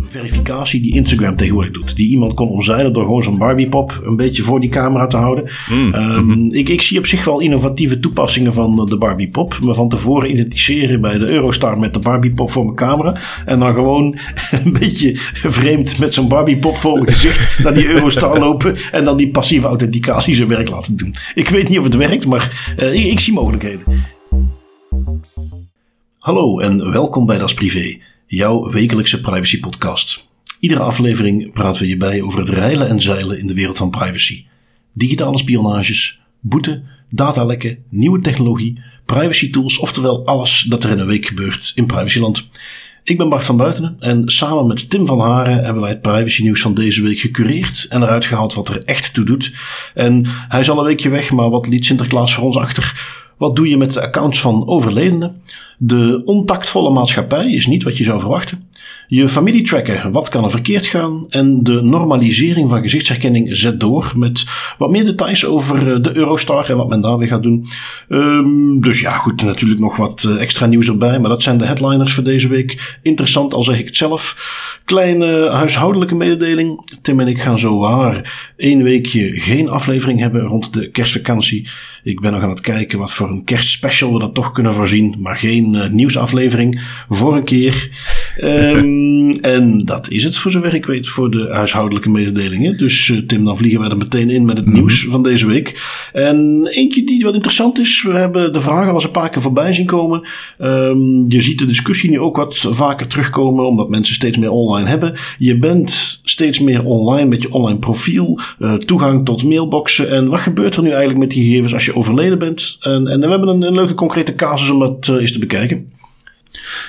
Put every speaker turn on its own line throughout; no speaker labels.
verificatie die Instagram tegenwoordig doet. Die iemand kon omzeilen door gewoon zo'n Barbie-pop een beetje voor die camera te houden.
Mm.
Ehm, ik, ik zie op zich wel innovatieve toepassingen van de Barbie-pop. Me van tevoren identificeren bij de Eurostar met de Barbie-pop voor mijn camera. En dan gewoon een beetje vreemd met zo'n Barbie-pop voor mijn gezicht naar die Eurostar lopen. En dan die passieve authenticatie zijn werk laten doen. Ik weet niet of het werkt, maar eh, ik, ik zie mogelijkheden. Hallo en welkom bij Das Privé, jouw wekelijkse privacy podcast. Iedere aflevering praten we je bij over het reilen en zeilen in de wereld van privacy. Digitale spionages, boete, datalekken, nieuwe technologie, privacy tools, oftewel alles dat er in een week gebeurt in privacyland. Ik ben Bart van Buitenen en samen met Tim van Haren hebben wij het privacy nieuws van deze week gecureerd en eruit gehaald wat er echt toe doet. En hij is al een weekje weg, maar wat liet Sinterklaas voor ons achter? Wat doe je met de accounts van overledenen? De ontactvolle maatschappij is niet wat je zou verwachten. Je familie tracken, wat kan er verkeerd gaan? En de normalisering van gezichtsherkenning zet door met wat meer details over de Eurostar en wat men daar weer gaat doen. Um, dus ja, goed, natuurlijk nog wat extra nieuws erbij, maar dat zijn de headliners voor deze week. Interessant, al zeg ik het zelf. Kleine huishoudelijke mededeling. Tim en ik gaan zo waar één weekje geen aflevering hebben rond de kerstvakantie. Ik ben nog aan het kijken wat voor een kerstspecial we dat toch kunnen voorzien, maar geen uh, nieuwsaflevering voor een keer. Um, en dat is het voor zover ik weet voor de huishoudelijke mededelingen. Dus uh, Tim, dan vliegen wij er meteen in met het mm -hmm. nieuws van deze week. En eentje die wat interessant is, we hebben de vragen al eens een paar keer voorbij zien komen. Um, je ziet de discussie nu ook wat vaker terugkomen, omdat mensen steeds meer online hebben. Je bent steeds meer online met je online profiel, uh, toegang tot mailboxen. En wat gebeurt er nu eigenlijk met die gegevens als je overleden bent? En, en we hebben een, een leuke concrete casus om dat uh, eens te bekijken.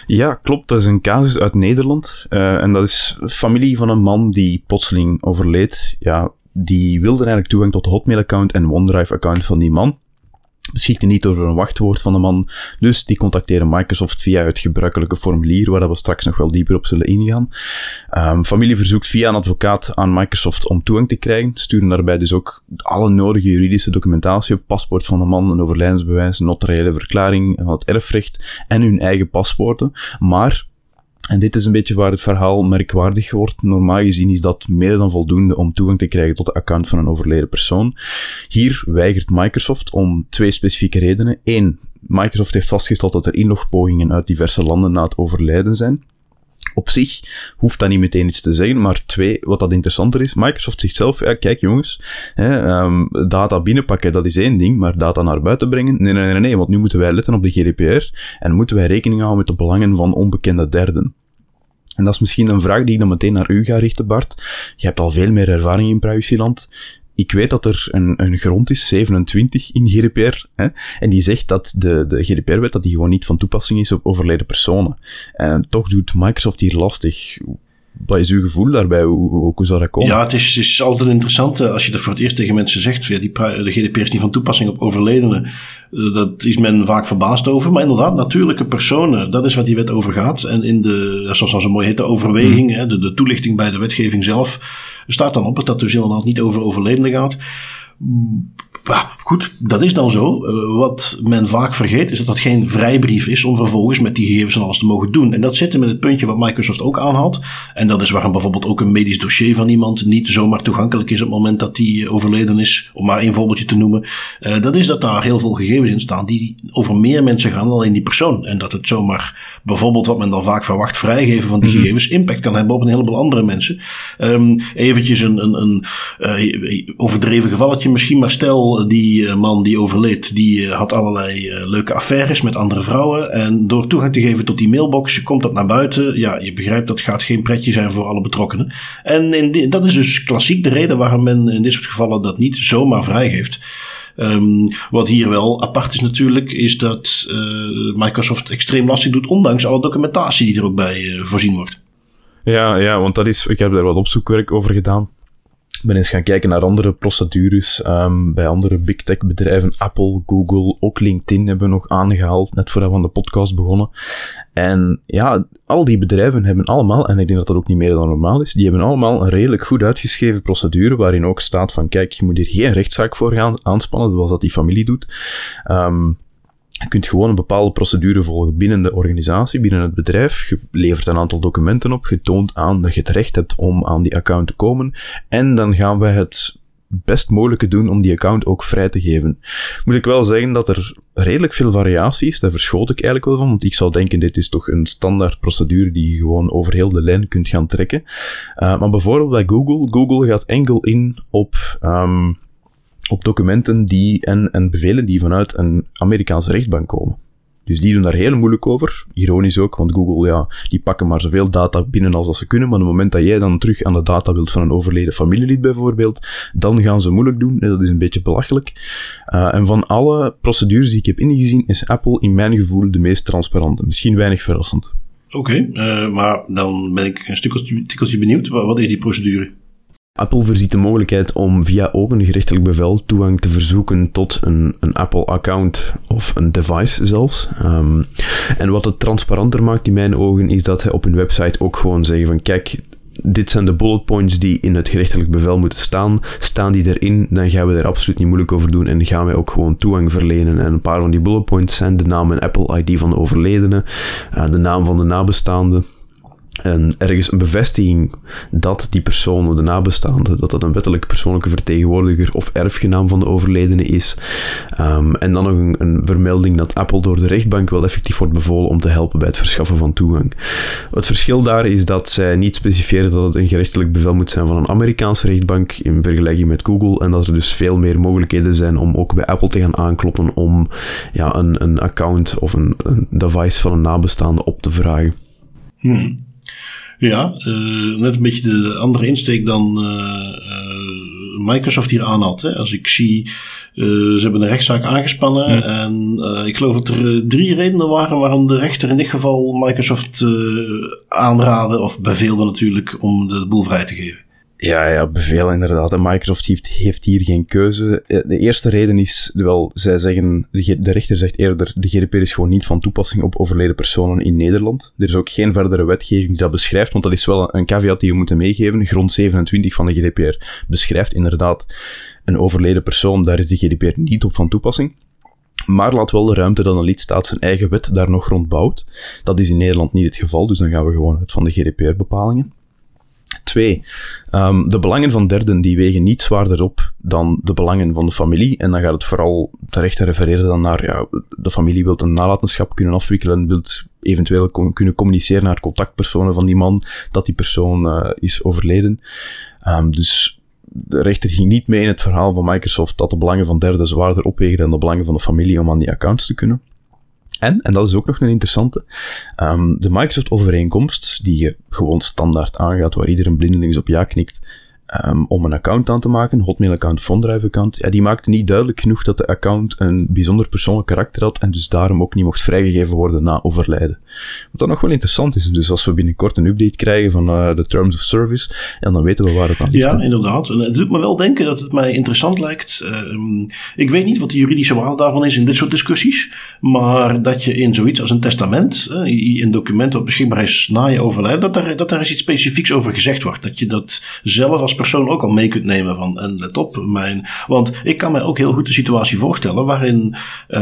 Ja, klopt. Dat is een casus uit Nederland. Uh, en dat is familie van een man die plotseling overleed. Ja, die wilde eigenlijk toegang tot de Hotmail-account en OneDrive-account van die man. Beschikte niet over een wachtwoord van de man, dus die contacteren Microsoft via het gebruikelijke formulier, waar we straks nog wel dieper op zullen ingaan. Um, familie verzoekt via een advocaat aan Microsoft om toegang te krijgen, sturen daarbij dus ook alle nodige juridische documentatie paspoort van de man, een overlijdensbewijs, een notariële verklaring van het erfrecht en hun eigen paspoorten. Maar en dit is een beetje waar het verhaal merkwaardig wordt. Normaal gezien is dat meer dan voldoende om toegang te krijgen tot de account van een overleden persoon. Hier weigert Microsoft om twee specifieke redenen. Eén, Microsoft heeft vastgesteld dat er inlogpogingen uit diverse landen na het overlijden zijn. Op zich hoeft dat niet meteen iets te zeggen, maar twee, wat dat interessanter is, Microsoft zegt zelf, ja, kijk jongens, hè, um, data binnenpakken, dat is één ding, maar data naar buiten brengen, nee, nee, nee, nee, want nu moeten wij letten op de GDPR en moeten wij rekening houden met de belangen van onbekende derden. En dat is misschien een vraag die ik dan meteen naar u ga richten, Bart. Je hebt al veel meer ervaring in privacyland. Ik weet dat er een, een grond is, 27 in GDPR, hè, en die zegt dat de, de GDPR-wet dat die gewoon niet van toepassing is op overleden personen. En toch doet Microsoft hier lastig. Wat is uw gevoel daarbij? Hoe, hoe, zou dat komen?
Ja, het is, het is altijd interessant als je dat voor het eerst tegen mensen zegt. Ja, die, de GDPR is niet van toepassing op overledenen. Dat is men vaak verbaasd over. Maar inderdaad, natuurlijke personen, dat is wat die wet over gaat. En in de, zoals al zo mooi heet, de overweging, hè, de toelichting bij de wetgeving zelf, staat dan op het dat dus inderdaad niet over overledenen gaat. Ja, goed, dat is dan zo. Uh, wat men vaak vergeet is dat dat geen vrijbrief is om vervolgens met die gegevens en alles te mogen doen. En dat zit in het puntje wat Microsoft ook aanhaalt. En dat is waarom bijvoorbeeld ook een medisch dossier van iemand niet zomaar toegankelijk is op het moment dat die overleden is. Om maar één voorbeeldje te noemen. Uh, dat is dat daar heel veel gegevens in staan die over meer mensen gaan dan alleen die persoon. En dat het zomaar bijvoorbeeld wat men dan vaak verwacht vrijgeven van die mm -hmm. gegevens impact kan hebben op een heleboel andere mensen. Um, eventjes een, een, een uh, overdreven gevalletje misschien, maar stel die man die overleed, die had allerlei leuke affaires met andere vrouwen. En door toegang te geven tot die mailbox komt dat naar buiten. Ja, je begrijpt dat gaat geen pretje zijn voor alle betrokkenen. En dat is dus klassiek de reden waarom men in dit soort gevallen dat niet zomaar vrijgeeft. Um, wat hier wel apart is natuurlijk, is dat Microsoft extreem lastig doet, ondanks alle documentatie die er ook bij voorzien wordt.
Ja, ja, want dat is, ik heb daar wat opzoekwerk over gedaan ben eens gaan kijken naar andere procedures um, bij andere big tech bedrijven. Apple, Google, ook LinkedIn hebben we nog aangehaald, net voordat we aan de podcast begonnen. En ja, al die bedrijven hebben allemaal, en ik denk dat dat ook niet meer dan normaal is, die hebben allemaal een redelijk goed uitgeschreven procedure waarin ook staat van, kijk, je moet hier geen rechtszaak voor gaan aanspannen, zoals dat die familie doet. Um, Je kunt gewoon een bepaalde procedure volgen binnen de organisatie, binnen het bedrijf. Je levert een aantal documenten op, je toont aan dat je het recht hebt om aan die account te komen. En dan gaan wij het best mogelijke doen om die account ook vrij te geven. Moet ik wel zeggen dat er redelijk veel variatie is. Daar verschoot ik eigenlijk wel van, want ik zou denken, dit is toch een standaard procedure die je gewoon over heel de lijn kunt gaan trekken. Uh, maar bijvoorbeeld bij Google, Google gaat enkel in op... Um, op documenten die en, en bevelen die vanuit een Amerikaanse rechtbank komen. Dus die doen daar heel moeilijk over. Ironisch ook, want Google, ja, die pakken maar zoveel data binnen als dat ze kunnen. Maar op het moment dat jij dan terug aan de data wilt van een overleden familielid bijvoorbeeld, dan gaan ze moeilijk doen. Dat is een beetje belachelijk. Uh, en van alle procedures die ik heb ingezien, is Apple in mijn gevoel de meest transparante. Misschien weinig verrassend.
Oké, uh, maar dan ben ik een stukje benieuwd. Wat is die procedure?
Apple voorziet de mogelijkheid om via ook een gerechtelijk bevel toegang te verzoeken tot een, een Apple-account of een device zelfs. Um, en wat het transparanter maakt in mijn ogen is dat hij op hun website ook gewoon zeggen van kijk, dit zijn de bullet points die in het gerechtelijk bevel moeten staan. Staan die erin, dan gaan we er absoluut niet moeilijk over doen en gaan wij ook gewoon toegang verlenen. En een paar van die bullet points zijn de naam en Apple ID van de overledene, uh, de naam van de nabestaande, en ergens een bevestiging dat die persoon, de nabestaande, dat dat een wettelijk persoonlijke vertegenwoordiger of erfgenaam van de overledene is. Um, en dan nog een, een, vermelding dat Apple door de rechtbank wel effectief wordt bevolen om te helpen bij het verschaffen van toegang. Het verschil daar is dat zij niet specifieren dat het een gerechtelijk bevel moet zijn van een Amerikaanse rechtbank in vergelijking met Google en dat er dus veel meer mogelijkheden zijn om ook bij Apple te gaan aankloppen om ja, een, een account of een, een device van een nabestaande op te vragen.
Hmm. Ja, uh, net een beetje de andere insteek dan uh, Microsoft hier aan had. Hè. Als ik zie, ze hebben een rechtszaak aangespannen. En ik geloof dat er drie redenen waren waarom de rechter in dit geval Microsoft aanraden of beveelde natuurlijk om de boel vrij te geven.
Ja, ja, bevel inderdaad. En Microsoft heeft, heeft hier geen keuze. Eh, de eerste reden is, wel, zij zeggen, de rechter zegt eerder, de GDPR is gewoon niet van toepassing op overleden personen in Nederland. Er is ook geen verdere wetgeving die dat beschrijft, want dat is wel een caveat die we moeten meegeven. Grond 27 van de GDPR beschrijft inderdaad een overleden persoon, daar is de GDPR niet op van toepassing. Maar laat wel de ruimte dat een lidstaat zijn eigen wet daar nog rond bouwt. Dat is in Nederland niet het geval, dus dan gaan we gewoon uit van de GDPR-bepalingen. Twee, um, de belangen van derden die wegen niet zwaarder op dan de belangen van de familie. En dan gaat het vooral terecht refereren dan naar, ja, de familie wil een nalatenschap kunnen afwikkelen, wil eventueel kunnen communiceren naar contactpersonen van die man, dat die persoon uh, is overleden. Um, dus de rechter ging niet mee in het verhaal van Microsoft dat de belangen van derden zwaarder opwegen dan de belangen van de familie om aan die accounts te kunnen. En, en dat is ook nog een interessante, um, de Microsoft-overeenkomst, die je gewoon standaard aangaat, waar iedereen blindelings op ja knikt, um, om een account aan te maken, Hotmail-account, OneDrive-account, ja, die maakte niet duidelijk genoeg dat de account een bijzonder persoonlijk karakter had en dus daarom ook niet mocht vrijgegeven worden na overlijden. Wat dan nog wel interessant is, dus als we binnenkort een update krijgen van uh, de Terms of Service, ja, dan weten we waar het aan ligt.
Ja, inderdaad. En het doet me wel denken dat het mij interessant lijkt. Uh, ik weet niet wat de juridische waarde daarvan is in dit soort discussies, maar dat je in zoiets als een testament, uh, een document dat beschikbaar is na je overlijden, dat daar, dat daar eens iets specifieks over gezegd wordt. Dat je dat zelf als persoon ook al mee kunt nemen van, en let op, mijn, want ik kan mij ook heel goed de situatie voorstellen waarin uh,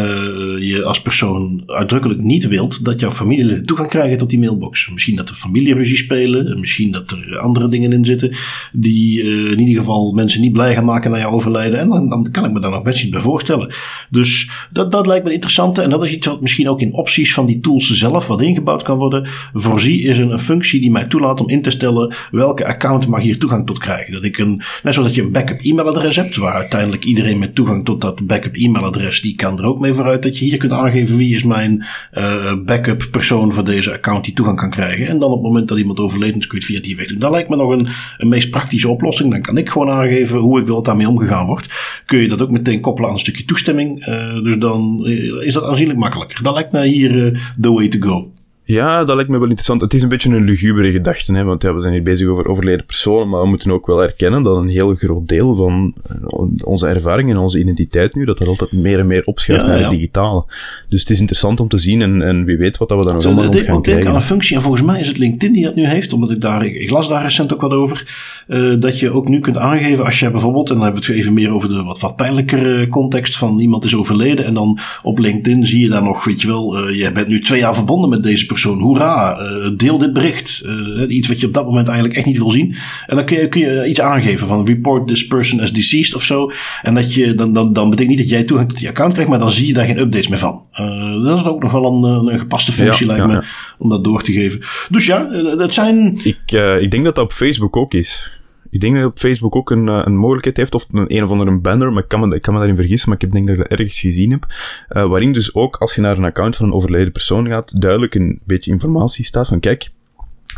je als persoon uitdrukkelijk niet wilt dat jouw familieleden toegang krijgen tot die mailbox. Misschien dat er familieruzie spelen, misschien dat er andere dingen in zitten die uh, in ieder geval mensen niet blij gaan maken na jouw overlijden. En dan, dan kan ik me daar nog best iets bij voorstellen. Dus dat, dat lijkt me interessant en dat is iets wat misschien ook in opties van die tools zelf wat ingebouwd kan worden. Voorzie is een, een functie die mij toelaat om in te stellen welke account mag hier toegang tot krijgen. Dat ik een, net zoals dat je een backup e-mailadres hebt, waar uiteindelijk iedereen met toegang tot dat backup e-mailadres, die kan er ook mee vooruit dat je hier kunt aangeven wie is mijn uh, backup persoon voor deze account die toegang kan krijgen. En dan op het moment dat iemand is, kun je het via die weg doen. Dat lijkt me nog een, een meest praktische oplossing. Dan kan ik gewoon aangeven hoe ik wil dat daarmee omgegaan wordt. Kun je dat ook meteen koppelen aan een stukje toestemming. Uh, dus dan is dat aanzienlijk makkelijker. Dat lijkt me hier uh, the way to go.
Ja, dat lijkt me wel interessant. Het is een beetje een lugubere gedachte, hè, want ja, we zijn hier bezig over overleden personen, maar we moeten ook wel erkennen dat een heel groot deel van eh, onze ervaring en onze identiteit nu, dat dat altijd meer en meer opschuift
Ja,
naar
ja.
het digitale. Dus het is interessant om te zien en, en wie weet wat dat we daar nog allemaal rond gaan
denken aan
krijgen.
een functie, en volgens mij is het LinkedIn die dat nu heeft, omdat ik daar, ik, las daar recent ook wat over, eh, dat je ook nu kunt aangeven als je bijvoorbeeld, en dan hebben we het even meer over de wat, wat pijnlijkere context van iemand is overleden, en dan op LinkedIn zie je daar nog, weet je wel, eh je bent nu twee jaar verbonden met deze persoon, hoera, eh, deel dit bericht, Eh, iets wat je op dat moment eigenlijk echt niet wil zien, en dan kun je, kun je iets aangeven van report this person as deceased of zo, en dat je, dan, dan, dan betekent niet dat jij toegang tot die account krijgt, maar dan zie je daar geen updates meer van. Eh, dat is ook nog wel een, een gepaste functie,
Ja,
lijkt
ja,
me,
ja.
om dat door te geven. Dus ja, dat zijn.
Ik, ik denk dat dat op Facebook ook is. Ik denk dat op Facebook ook een, eh, een mogelijkheid heeft, of een, een of andere banner, maar ik kan, me, ik kan me daarin vergissen, maar ik denk dat ik dat ergens gezien heb, eh, waarin dus ook, als je naar een account van een overleden persoon gaat, duidelijk een beetje informatie staat van, kijk,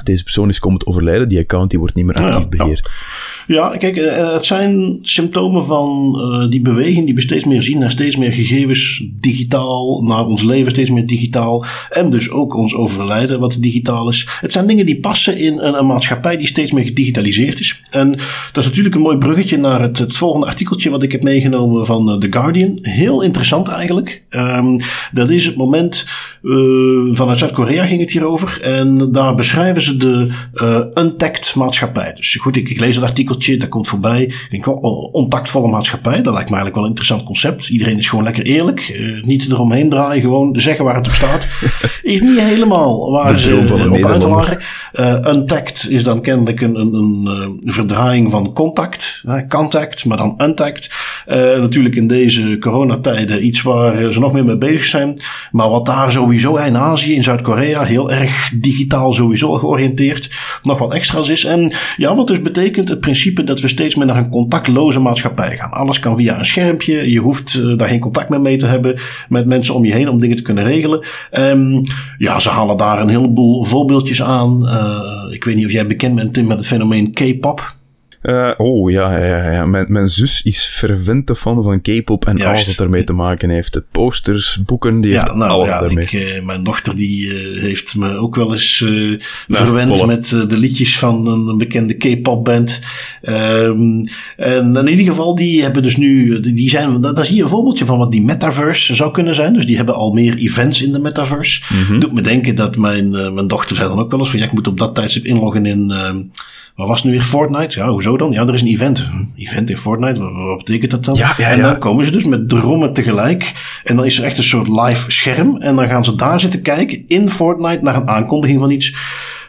deze persoon is komen te overlijden, die account die wordt niet meer actief
ja.
beheerd.
Ja, kijk, eh, het zijn symptomen van eh, die beweging die we steeds meer zien naar steeds meer gegevens digitaal, naar ons leven steeds meer digitaal. En dus ook ons overlijden wat digitaal is. Het zijn dingen die passen in een, een maatschappij die steeds meer gedigitaliseerd is. En dat is natuurlijk een mooi bruggetje naar het, het volgende artikeltje wat ik heb meegenomen van eh, The Guardian. Heel interessant eigenlijk. Ehm, dat is het moment eh, vanuit Zuid-Korea ging het hierover. En daar beschrijven de eh untact maatschappij. Dus goed, ik, ik lees het artikeltje, dat komt voorbij. Ik denk oh, ontactvolle maatschappij, dat lijkt me eigenlijk wel een interessant concept. Iedereen is gewoon lekker eerlijk. eh, niet eromheen draaien, gewoon zeggen waar het op staat. is niet helemaal waar ze
een
op uit waren. Eh, untact is dan kennelijk een, een, een, verdraaiing van contact. contact, maar dan untact. Natuurlijk in deze coronatijden iets waar ze nog meer mee bezig zijn. Maar wat daar sowieso in Azië, in Zuid-Korea, heel erg digitaal sowieso al georiënteerd, nog wat extra's is. En ja, wat dus betekent het principe dat we steeds meer naar een contactloze maatschappij gaan. Alles kan via een schermpje. Je hoeft eh, daar geen contact meer mee te hebben met mensen om je heen om dingen te kunnen regelen. Ehm, ja, ze halen daar een heleboel voorbeeldjes aan. Eh, ik weet niet of jij bekend bent, Tim, met het fenomeen K-pop.
Eh, oh, ja, ja, ja. Mijn, mijn zus is fervente fan van K-pop en
Juist.
alles wat daarmee te maken heeft. De posters, boeken, die heeft
nou
alles
ja,
daarmee.
ik, eh, mijn dochter die eh, heeft me ook wel eens verwend
volle.
met de liedjes van een, bekende K-pop band. Ehm, en in ieder geval, die hebben dus nu, die zijn, daar, zie je een voorbeeldje van wat die metaverse zou kunnen zijn. Dus die hebben al meer events in de metaverse.
Mhm.
Doet me denken dat mijn, mijn dochter zei dan ook wel eens van, ja, ik moet op dat tijdstip inloggen in, ehm wat was nu weer, Fortnite? Ja, hoezo dan? Ja, er is een event. Event in Fortnite, wat, wat betekent dat dan?
Ja, ja,
en
ja.
dan komen ze dus met drommen tegelijk. En dan is er echt een soort live scherm. En dan gaan ze daar zitten kijken in Fortnite naar een aankondiging van iets.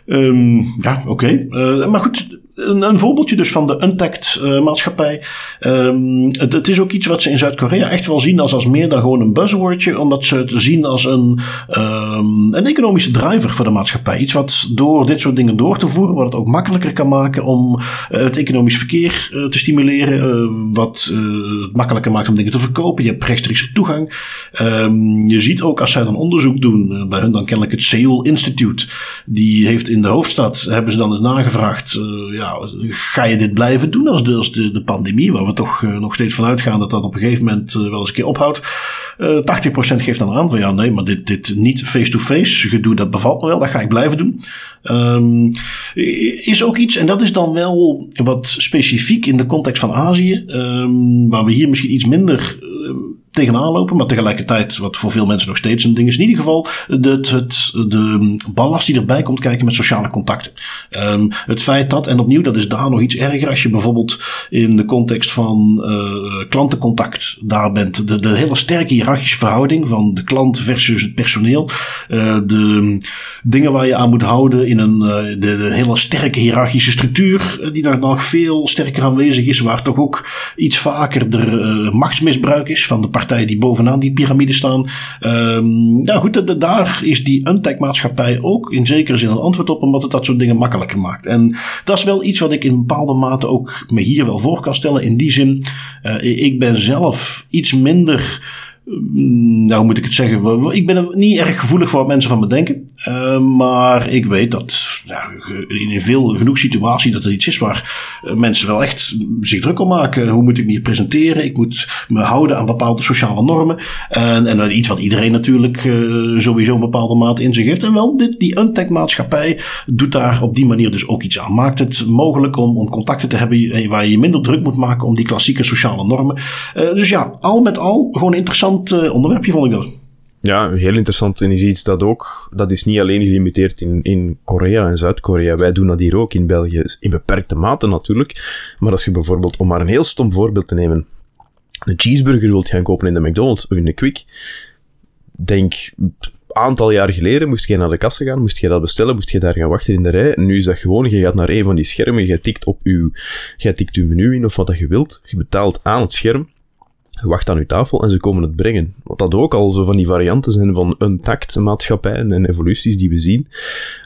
Ehm, ja, oké. Eh, maar goed, een, voorbeeldje dus van de untact eh, maatschappij. Ehm, het, is ook iets wat ze in Zuid-Korea echt wel zien als, als meer dan gewoon een buzzwordje. Omdat ze het zien als een, ehm, een economische driver voor de maatschappij. Iets wat door dit soort dingen door te voeren, wat het ook makkelijker kan maken om eh, het economisch verkeer eh, te stimuleren. wat het makkelijker maakt om dingen te verkopen. Je hebt rechtstreeks toegang. Ehm, je ziet ook als zij dan onderzoek doen, bij hun dan kennelijk het Seoul Institute. Die heeft in de hoofdstad, hebben ze dan eens nagevraagd, ja, ga je dit blijven doen als de, de, de pandemie, waar we toch eh, nog steeds van uitgaan dat dat op een gegeven moment eh, wel eens een keer ophoudt. Eh 80% geeft dan aan van ja, nee, maar dit, dit niet face-to-face gedoe, dat bevalt me wel, dat ga ik blijven doen. Ehm, is ook iets, en dat is dan wel wat specifiek in de context van Azië, ehm, waar we hier misschien iets minder tegenaan lopen, maar tegelijkertijd wat voor veel mensen nog steeds een ding is. In ieder geval de, het, de ballast die erbij komt kijken met sociale contacten. Ehm, het feit dat, en opnieuw, dat is daar nog iets erger als je bijvoorbeeld in de context van eh, klantencontact daar bent. De, de hele sterke hiërarchische verhouding van de klant versus het personeel. Eh, de dingen waar je aan moet houden in een eh, de, hele sterke hiërarchische structuur, die daar nog veel sterker aanwezig is, waar toch ook iets vaker er machtsmisbruik is van de partijen die bovenaan die piramide staan. Ehm ja, goed, da- da- daar is die untech maatschappij ook in zekere zin een antwoord op, omdat het dat soort dingen makkelijker maakt. En dat is wel iets wat ik in bepaalde mate ook me hier wel voor kan stellen. In die zin, eh, ik ben zelf iets minder. Mm, Nou, moet ik het zeggen? Ik ben niet erg gevoelig voor wat mensen van me denken. Eh, maar ik weet dat ja, in veel genoeg situaties dat er iets is waar eh, mensen wel echt zich druk om maken. Hoe moet ik me hier presenteren? Ik moet me houden aan bepaalde sociale normen. En, en iets wat iedereen natuurlijk uh, sowieso een bepaalde mate in zich heeft. En wel, dit, die untech maatschappij doet daar op die manier dus ook iets aan. Maakt het mogelijk om, om contacten te hebben waar je minder druk moet maken om die klassieke sociale normen. Dus ja, al met al gewoon een interessant onderwerpje vond ik.
Ja, heel interessant. En is iets dat ook, dat is niet alleen gelimiteerd in, in Korea en Zuid-Korea. Wij doen dat hier ook in België, in beperkte mate natuurlijk. Maar als je bijvoorbeeld, om maar een heel stom voorbeeld te nemen, een cheeseburger wilt gaan kopen in de McDonald's of in de Quick, denk, aantal jaar geleden moest je naar de kassa gaan, moest je dat bestellen, moest je daar gaan wachten in de rij. En nu is dat gewoon, je gaat naar een van die schermen, je tikt op uw, je tikt uw menu in of wat dat je wilt, je betaalt aan het scherm, je wacht aan uw tafel en ze komen het brengen. Wat dat ook al zo van die varianten zijn van untact maatschappijen en evoluties die we zien.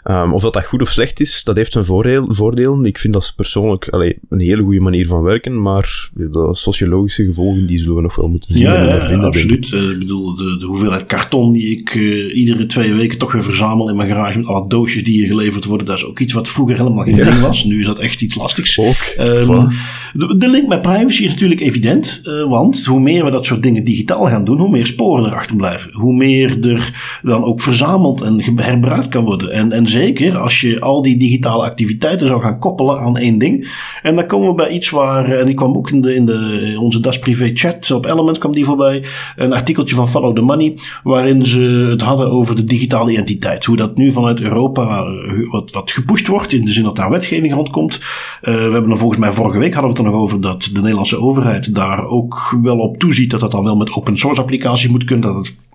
Um, of dat dat goed of slecht is, dat heeft zijn voordeel, voordelen. Ik vind dat persoonlijk allee, een hele goede manier van werken, maar de sociologische gevolgen die zullen we nog wel moeten zien.
Ja, ja absoluut. Uh, ik bedoel, de, de, hoeveelheid karton die ik uh, iedere twee weken toch weer verzamel in mijn garage met alle doosjes die hier geleverd worden, dat is ook iets wat vroeger helemaal geen ding was. Nu is dat echt iets lastigs.
Ook.
Um, de, de, link met privacy is natuurlijk evident, uh, want hoe meer we dat soort dingen digitaal gaan doen, hoe meer sporen er achterblijven. Hoe meer er dan ook verzameld en herbruikt kan worden. En, en zeker als je al die digitale activiteiten zou gaan koppelen aan één ding. En dan komen we bij iets waar, en ik kwam ook in, de, in de, onze Das Privé chat op Element kwam die voorbij. Een artikeltje van Follow the Money, waarin ze het hadden over de digitale identiteit. Hoe dat nu vanuit Europa eh, wat, wat gepusht wordt, in de zin dat daar wetgeving rondkomt. We hebben er volgens mij vorige week hadden we het er nog over dat de Nederlandse overheid daar ook wel op toeziet dat dat dan wel met open source applicaties moet kunnen, dat het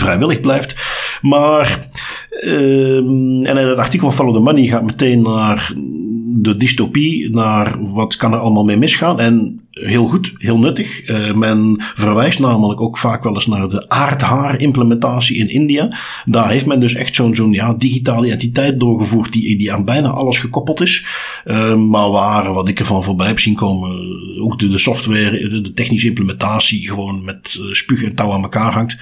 vrijwillig blijft. Maar, uh, en het artikel van Follow the Money gaat meteen naar de dystopie, naar wat kan er allemaal mee misgaan. En heel goed, heel nuttig. Uh, men verwijst namelijk ook vaak wel eens naar de aardhaar-implementatie in India. Daar heeft men dus echt zo'n ja, digitale identiteit doorgevoerd die, die aan bijna alles gekoppeld is. Uh, maar waar, wat ik ervan voorbij heb zien komen, ook de, de software, de, technische implementatie gewoon met spuug en touw aan elkaar hangt.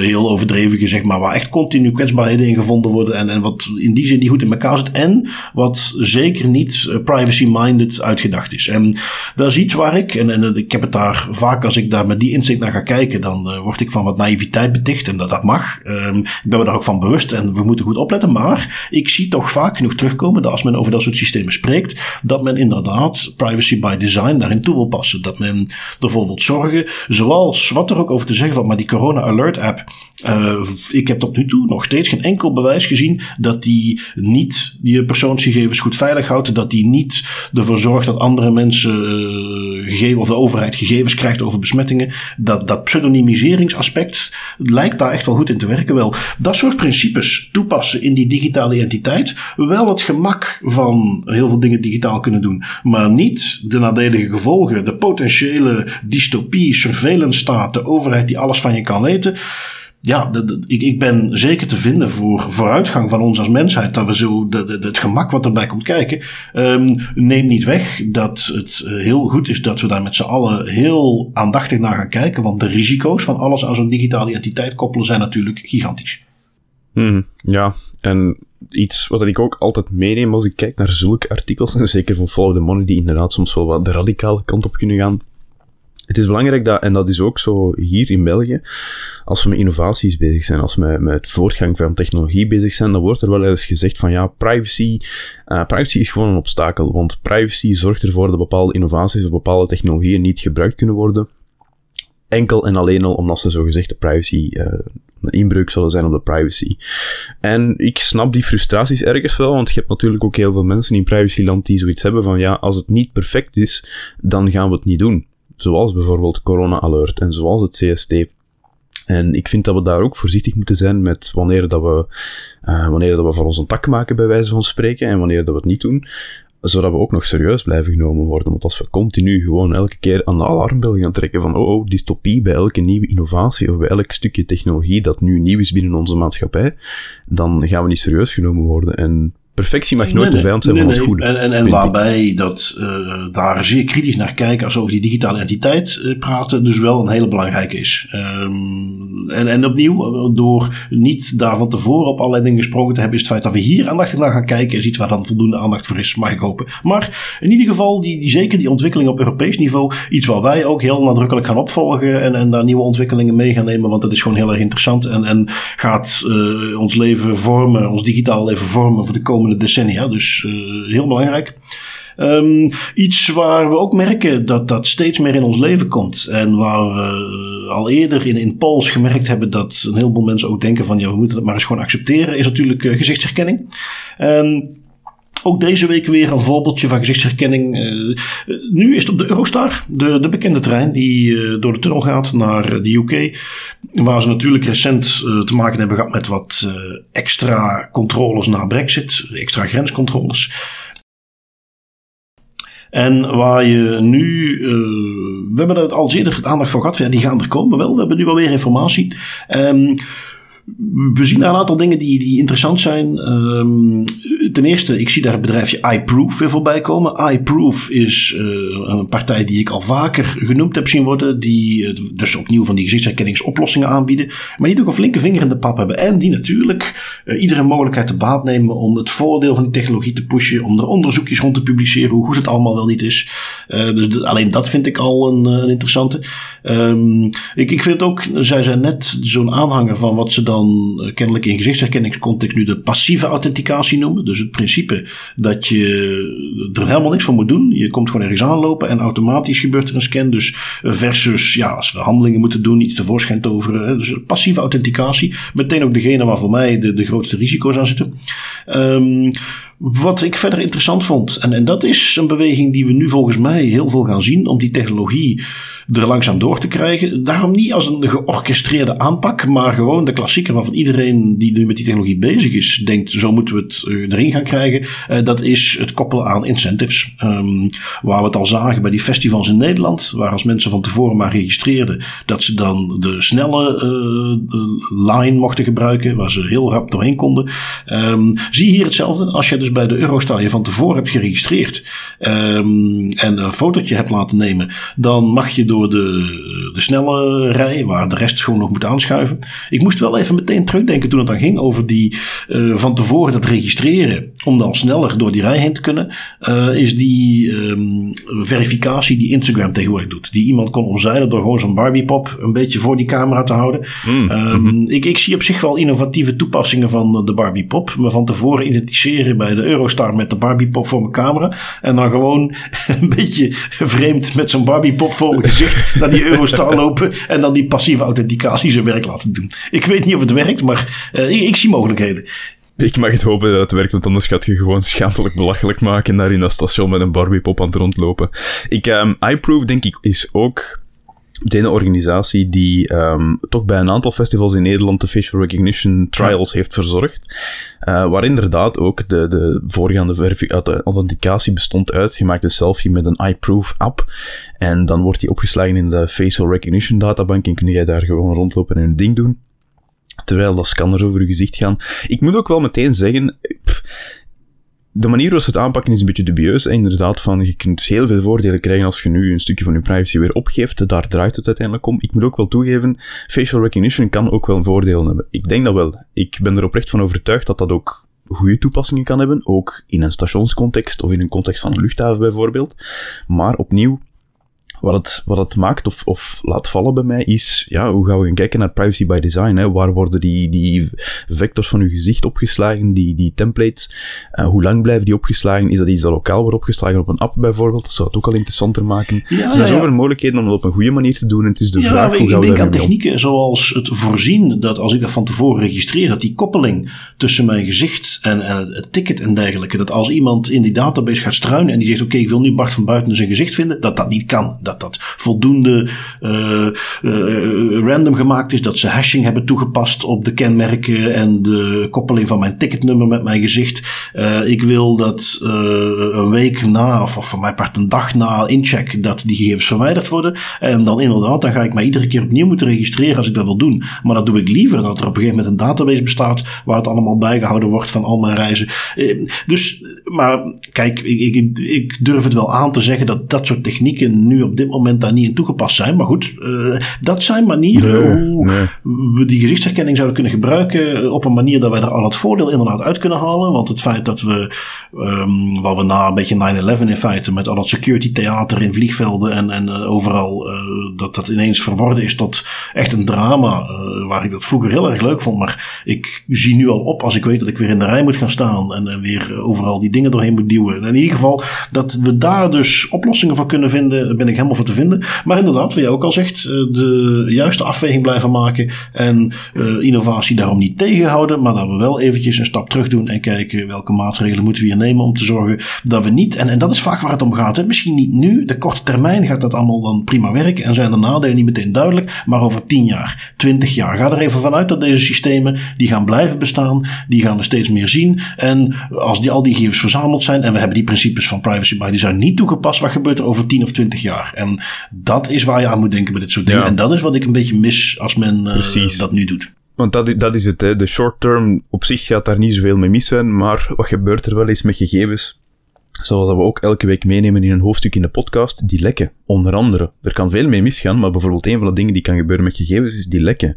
heel overdreven gezegd, maar waar echt continu kwetsbaarheden in gevonden worden en, en wat in die zin niet goed in elkaar zit. En wat zeker niet privacy-minded uitgedacht is. En dat is iets waar ik, en, en ik heb het daar vaak als ik daar met die inzicht naar ga kijken, dan uh, word ik van wat naïviteit beticht en dat, dat mag. Um, ik ben me daar ook van bewust en we moeten goed opletten, maar ik zie toch vaak genoeg terugkomen dat als men over dat soort systemen spreekt, dat men inderdaad privacy by design daarin toe wil passen. Dat men ervoor zorgen, zoals wat er ook over te zeggen van, maar die Corona Alert app, uh, ik heb tot nu toe nog steeds geen enkel bewijs gezien dat die niet je persoonsgegevens goed veilig houdt, dat die niet ervoor zorgt dat andere mensen uh, gegeven, of de overheid gegevens krijgt over besmettingen. Dat, dat pseudonymeriseringsaspect lijkt daar echt wel goed in te werken. Wel, dat soort principes toepassen in die digitale identiteit. Wel het gemak van heel veel dingen digitaal kunnen doen. Maar niet de nadelige gevolgen, de potentiële dystopie, surveillance staat, de overheid die alles van je kan weten ja, ik, ik ben zeker te vinden voor vooruitgang van ons als mensheid. Dat we zo het gemak wat erbij komt kijken. Um, neemt niet weg dat het eh, heel goed is dat we daar met z'n allen heel aandachtig naar gaan kijken. Want de risico's van alles aan zo'n digitale identiteit koppelen zijn natuurlijk gigantisch.
Hmm, ja, en iets wat ik ook altijd meeneem als ik kijk naar zulke artikels, en zeker van Follow the Money, die inderdaad soms wel wat de radicale kant op kunnen gaan het is belangrijk dat, en dat is ook zo hier in België, als we met innovaties bezig zijn, als we met, voortgang van technologie bezig zijn, dan wordt er wel eens gezegd van ja, privacy, uh, privacy is gewoon een obstakel, want privacy zorgt ervoor dat bepaalde innovaties of bepaalde technologieën niet gebruikt kunnen worden. Enkel en alleen al omdat ze zogezegd de privacy, uh, een inbreuk zullen zijn op de privacy. En ik snap die frustraties ergens wel, want je hebt natuurlijk ook heel veel mensen in privacyland die zoiets hebben van ja, als het niet perfect is, dan gaan we het niet doen zoals bijvoorbeeld Corona Alert en zoals het CST. En ik vind dat we daar ook voorzichtig moeten zijn met wanneer dat we, uh, wanneer dat we voor ons een tak maken, bij wijze van spreken, en wanneer dat we het niet doen, zodat we ook nog serieus blijven genomen worden. Want als we continu gewoon elke keer aan de alarmbel gaan trekken van oh, oh, dystopie bij elke nieuwe innovatie of bij elk stukje technologie dat nu nieuw is binnen onze maatschappij, dan gaan we niet serieus genomen worden. En perfectie mag nooit de vijand zijn van het goede.
En, en, en waarbij dat uh, daar zeer kritisch naar kijken als we over die digitale identiteit uh, praten, dus wel een hele belangrijke is. Um, en, en opnieuw, door niet daar van tevoren op allerlei dingen gesproken te hebben, is het feit dat we hier aandachtig naar gaan kijken, is iets waar dan voldoende aandacht voor is, mag ik hopen. Maar in ieder geval, die, die, zeker die ontwikkeling op Europees niveau, iets waar wij ook heel nadrukkelijk gaan opvolgen en, en daar nieuwe ontwikkelingen mee gaan nemen, want dat is gewoon heel erg interessant en, en gaat uh, ons leven vormen, ons digitaal leven vormen voor de komende decennia. Dus uh, heel belangrijk. Um, iets waar we ook merken dat dat steeds meer in ons leven komt. En waar we al eerder in, in polls gemerkt hebben dat een heleboel mensen ook denken van ja, we moeten het maar eens gewoon accepteren, is natuurlijk uh, gezichtsherkenning. En ook deze week weer een voorbeeldje van gezichtsherkenning. Nu is het op de Eurostar, de, de bekende trein die door de tunnel gaat naar de UK. Waar ze natuurlijk recent uh, te maken hebben gehad met wat extra controles na Brexit, extra grenscontroles. En waar je nu, we hebben er al eerder het aandacht voor gehad, die gaan er komen wel. We hebben nu alweer informatie. Um, we zien daar een aantal dingen die, die interessant zijn. Um, ten eerste, ik zie daar het bedrijfje iProof weer voorbij komen. iProof is uh, een partij die ik al vaker genoemd heb zien worden. Die uh, dus opnieuw van die gezichtsherkenningsoplossingen aanbieden. Maar die ook een flinke vinger in de pap hebben. En die natuurlijk uh, iedere mogelijkheid te baat nemen om het voordeel van die technologie te pushen. Om er onderzoekjes rond te publiceren hoe goed het allemaal wel niet is. dus alleen dat vind ik al een, een interessante. Um, ik, ik vind ook, zij zijn net zo'n aanhanger van wat ze dan kennelijk in gezichtsherkenningscontext nu de passieve authenticatie noemen. Dus het principe dat je er helemaal niks voor moet doen. Je komt gewoon ergens aanlopen en automatisch gebeurt er een scan. Dus versus, ja, als we handelingen moeten doen, iets tevoorschijn toveren. Dus passieve authenticatie. Meteen ook degene waar voor mij de, de grootste risico's aan zitten. Um, wat ik verder interessant vond, en, en dat is een beweging die we nu volgens mij heel veel gaan zien om die technologie er langzaam door te krijgen. Daarom niet als een georchestreerde aanpak, maar gewoon de klassieker waarvan iedereen die nu met die technologie bezig is, denkt zo moeten we het uh, erin gaan krijgen. Uh, dat is het koppelen aan incentives. Um, waar we het al zagen bij die festivals in Nederland, waar als mensen van tevoren maar registreerden, dat ze dan de snelle uh, line mochten gebruiken, waar ze heel rap doorheen konden. Um, zie hier hetzelfde. Als je dus bij de Eurostar je van tevoren hebt geregistreerd um, en een fotootje hebt laten nemen, dan mag je door de, de snelle rij, waar de rest gewoon nog moet aanschuiven. Ik moest wel even meteen terugdenken toen het dan ging over die uh, van tevoren dat registreren, om dan sneller door die rij heen te kunnen, uh, is die um, verificatie die Instagram tegenwoordig doet. Die iemand kon omzeilen door gewoon zo'n Barbie pop een beetje voor die camera te houden. Mm. Um, ik, ik zie op zich wel innovatieve toepassingen van de Barbie pop, maar van tevoren identificeren bij de Eurostar met de Barbie pop voor mijn camera en dan gewoon een beetje vreemd met zo'n Barbie pop voor mijn gezicht naar die Eurostar lopen en dan die passieve authenticatie zijn werk laten doen. Ik weet niet of het werkt, maar uh, ik, ik, zie mogelijkheden.
Ik mag het hopen dat het werkt, want anders gaat je gewoon schandelijk belachelijk maken daar in dat station met een Barbie-pop aan het rondlopen. Ik, um, iProof, denk ik, is ook de ene organisatie die um, toch bij een aantal festivals in Nederland de facial recognition trials heeft verzorgd. Uh, waar inderdaad ook de, de voorgaande de authenticatie bestond uit. Je maakt een selfie met een iProof app. En dan wordt die opgeslagen in de facial recognition databank. En kun jij daar gewoon rondlopen en een ding doen. Terwijl dat scanners over je gezicht gaan. Ik moet ook wel meteen zeggen. Pff, de manier waarop ze het aanpakken is een beetje dubieus. Inderdaad, van je kunt heel veel voordelen krijgen als je nu een stukje van je privacy weer opgeeft. Daar draait het uiteindelijk om. Ik moet ook wel toegeven, facial recognition kan ook wel voordelen hebben. Ik denk dat wel. Ik ben er oprecht van overtuigd dat dat ook goede toepassingen kan hebben. Ook in een stationscontext of in een context van een luchthaven bijvoorbeeld. Maar opnieuw, wat het, wat het maakt of, of laat vallen bij mij is, ja, hoe gaan we gaan kijken naar privacy by design? Hè? Waar worden die, die vectors van uw gezicht opgeslagen, die, die templates? Uh, hoe lang blijven die opgeslagen? Is dat iets dat lokaal wordt opgeslagen op een app bijvoorbeeld? Dat zou het ook al interessanter maken. Ja, er zijn zoveel mogelijkheden om het op een goede manier te doen. En het is de ja, vraag hoe gaan we
Ik denk aan technieken zoals het voorzien dat als ik dat van tevoren registreer, dat die koppeling tussen mijn gezicht en, en het ticket en dergelijke, dat als iemand in die database gaat struinen en die zegt, oké, okay, ik wil nu Bart van Buiten zijn gezicht vinden, dat dat niet kan. Dat dat voldoende uh, uh, random gemaakt is. Dat ze hashing hebben toegepast op de kenmerken en de koppeling van mijn ticketnummer met mijn gezicht. Uh, ik wil dat een week na, of, of voor mijn part een dag na incheck, dat die gegevens verwijderd worden. En dan inderdaad, dan ga ik mij iedere keer opnieuw moeten registreren als ik dat wil doen. Maar dat doe ik liever dat er op een gegeven moment een database bestaat waar het allemaal bijgehouden wordt van al mijn reizen. Dus, maar kijk, ik, ik, ik durf het wel aan te zeggen dat dat soort technieken nu op dit moment daar niet in toegepast zijn. Maar goed, uh, dat zijn manieren hoe we die gezichtsherkenning zouden kunnen gebruiken op een manier dat wij er al het voordeel inderdaad uit kunnen halen. Want het feit dat we, um, waar we na een beetje 9-11 in feite, met al dat security theater in vliegvelden en, en uh, overal, uh, dat dat ineens verworden is tot echt een drama, waar ik dat vroeger heel erg leuk vond. Maar ik zie nu al op als ik weet dat ik weer in de rij moet gaan staan en, en weer overal die dingen doorheen moet duwen. En in ieder geval, dat we daar dus oplossingen voor kunnen vinden, ben ik helemaal voor te vinden. Maar inderdaad, wat jij ook al zegt, eh, de juiste afweging blijven maken en uh, innovatie daarom niet tegenhouden, maar dat we wel eventjes een stap terug doen en kijken welke maatregelen moeten we hier nemen om te zorgen dat we niet, en, en dat is vaak waar het om gaat, hè, misschien niet nu, de korte termijn gaat dat allemaal dan prima werken en zijn de nadelen niet meteen duidelijk, maar over 10 jaar, 20 jaar, ga er even vanuit dat deze systemen, die gaan blijven bestaan, die gaan we steeds meer zien en als die, al die gegevens verzameld zijn en we hebben die principes van privacy by design niet toegepast, wat gebeurt er over 10 of 20 jaar? En dat is waar je aan moet denken bij dit soort dingen. En dat is wat ik een beetje mis als men uh, dat nu doet.
Want dat, dat is het, hè. de short term op zich gaat daar niet zoveel mee mis zijn, maar wat gebeurt er wel eens met gegevens? Zoals dat we ook elke week meenemen in een hoofdstuk in de podcast, die lekken. Onder andere. Er kan veel mee misgaan, maar bijvoorbeeld een van de dingen die kan gebeuren met gegevens is die lekken.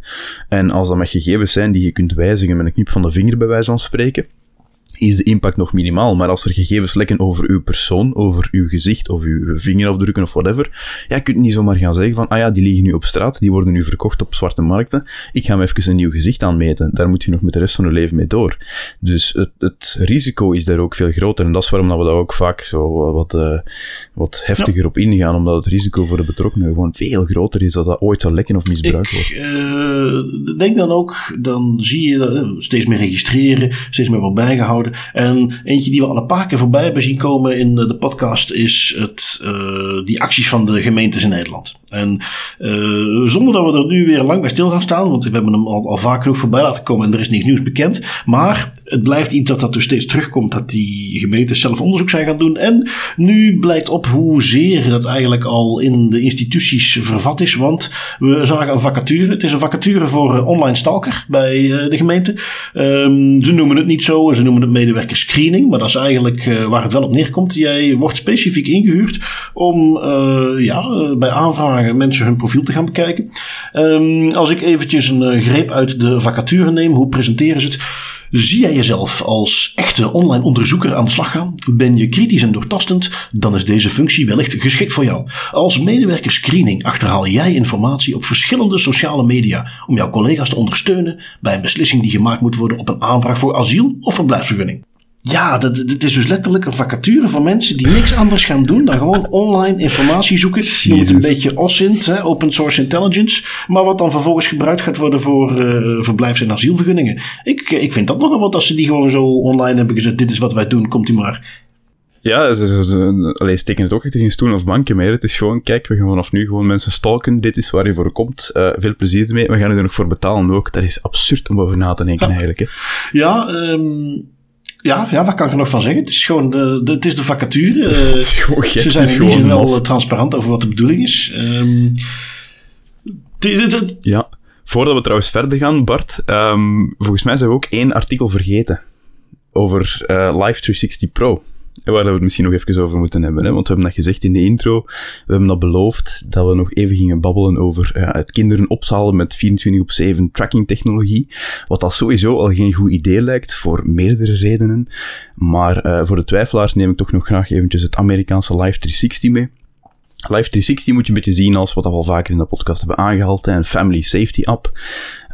En als dat met gegevens zijn die je kunt wijzigen met een knip van de vinger bij wijze van spreken, is de impact nog minimaal. Maar als er gegevens lekken over uw persoon, over uw gezicht of uw vingerafdrukken of whatever, ja, je kunt niet zomaar gaan zeggen van, ah ja, die liggen nu op straat, die worden nu verkocht op zwarte markten, ik ga me even een nieuw gezicht aanmeten. Daar moet je nog met de rest van je leven mee door. Dus het, het risico is daar ook veel groter. En dat is waarom dat we daar ook vaak zo wat, uh, wat heftiger op ingaan, omdat het risico voor de betrokkenen gewoon veel groter is dat dat ooit zou lekken of misbruikt wordt.
Ik uh, denk dan ook, dan zie je uh, steeds meer registreren, steeds meer wordt bijgehouden. En eentje die we al een paar keer voorbij hebben zien komen in de podcast is het, uh, die acties van de gemeentes in Nederland. En uh, zonder dat we er nu weer lang bij stil gaan staan, want we hebben hem al, al vaak genoeg voorbij laten komen en er is niks nieuws bekend. Maar het blijft iets dat, dat dus steeds terugkomt, dat die gemeentes zelf onderzoek zijn gaan doen. En nu blijkt op hoezeer dat eigenlijk al in de instituties vervat is, want we zagen een vacature. Het is een vacature voor uh, online stalker bij uh, de gemeente. Um, ze noemen het niet zo, ze noemen het medewerkerscreening, maar dat is eigenlijk waar het wel op neerkomt. Jij wordt specifiek ingehuurd om ja, bij aanvragen mensen hun profiel te gaan bekijken. Um, als ik eventjes een uh, greep uit de vacature neem, hoe presenteren ze het? Zie jij jezelf als echte online onderzoeker aan de slag gaan? Ben je kritisch en doortastend? Dan is deze functie wellicht geschikt voor jou. Als medewerker screening achterhaal jij informatie op verschillende sociale media om jouw collega's te ondersteunen bij een beslissing die gemaakt moet worden op een aanvraag voor asiel of verblijfsvergunning. Ja, het is dus letterlijk een vacature voor mensen die niks anders gaan doen dan gewoon online informatie zoeken. Je moet een beetje OSINT, hè, Open Source Intelligence, maar wat dan vervolgens gebruikt gaat worden voor uh, verblijfs- en asielvergunningen. Ik, ik vind dat nogal wat als ze die gewoon zo online hebben gezet. Dit is wat wij doen, komt u maar.
Ja, alleen steken het ook echt in stoel of bankje meer. Het is gewoon, kijk, we gaan vanaf nu gewoon mensen stalken. Dit is waar je voor komt. Uh, veel plezier ermee. We gaan er nog voor betalen ook. Dat is absurd om over na te denken eigenlijk. Hè.
Ja, um, ja, ja, wat kan ik er nog van zeggen? Het is gewoon de, de het is de vacature. Uh, ze zijn in wel transparant over wat de bedoeling is. Um,
ja, voordat we trouwens verder gaan, Bart, um, volgens mij zijn we ook één artikel vergeten over uh, Live 360 Pro waar we het misschien nog even over moeten hebben. Hè? Want we hebben dat gezegd in de intro. We hebben dat beloofd dat we nog even gingen babbelen over het kinderen opzalen met 24 op 7 tracking technologie. Wat dat sowieso al geen goed idee lijkt, voor meerdere redenen. Maar uh, voor de twijfelaars neem ik toch nog graag eventjes het Amerikaanse Live 360 mee. Live 360 moet je een beetje zien als wat we al vaker in de podcast hebben aangehaald. Een family safety app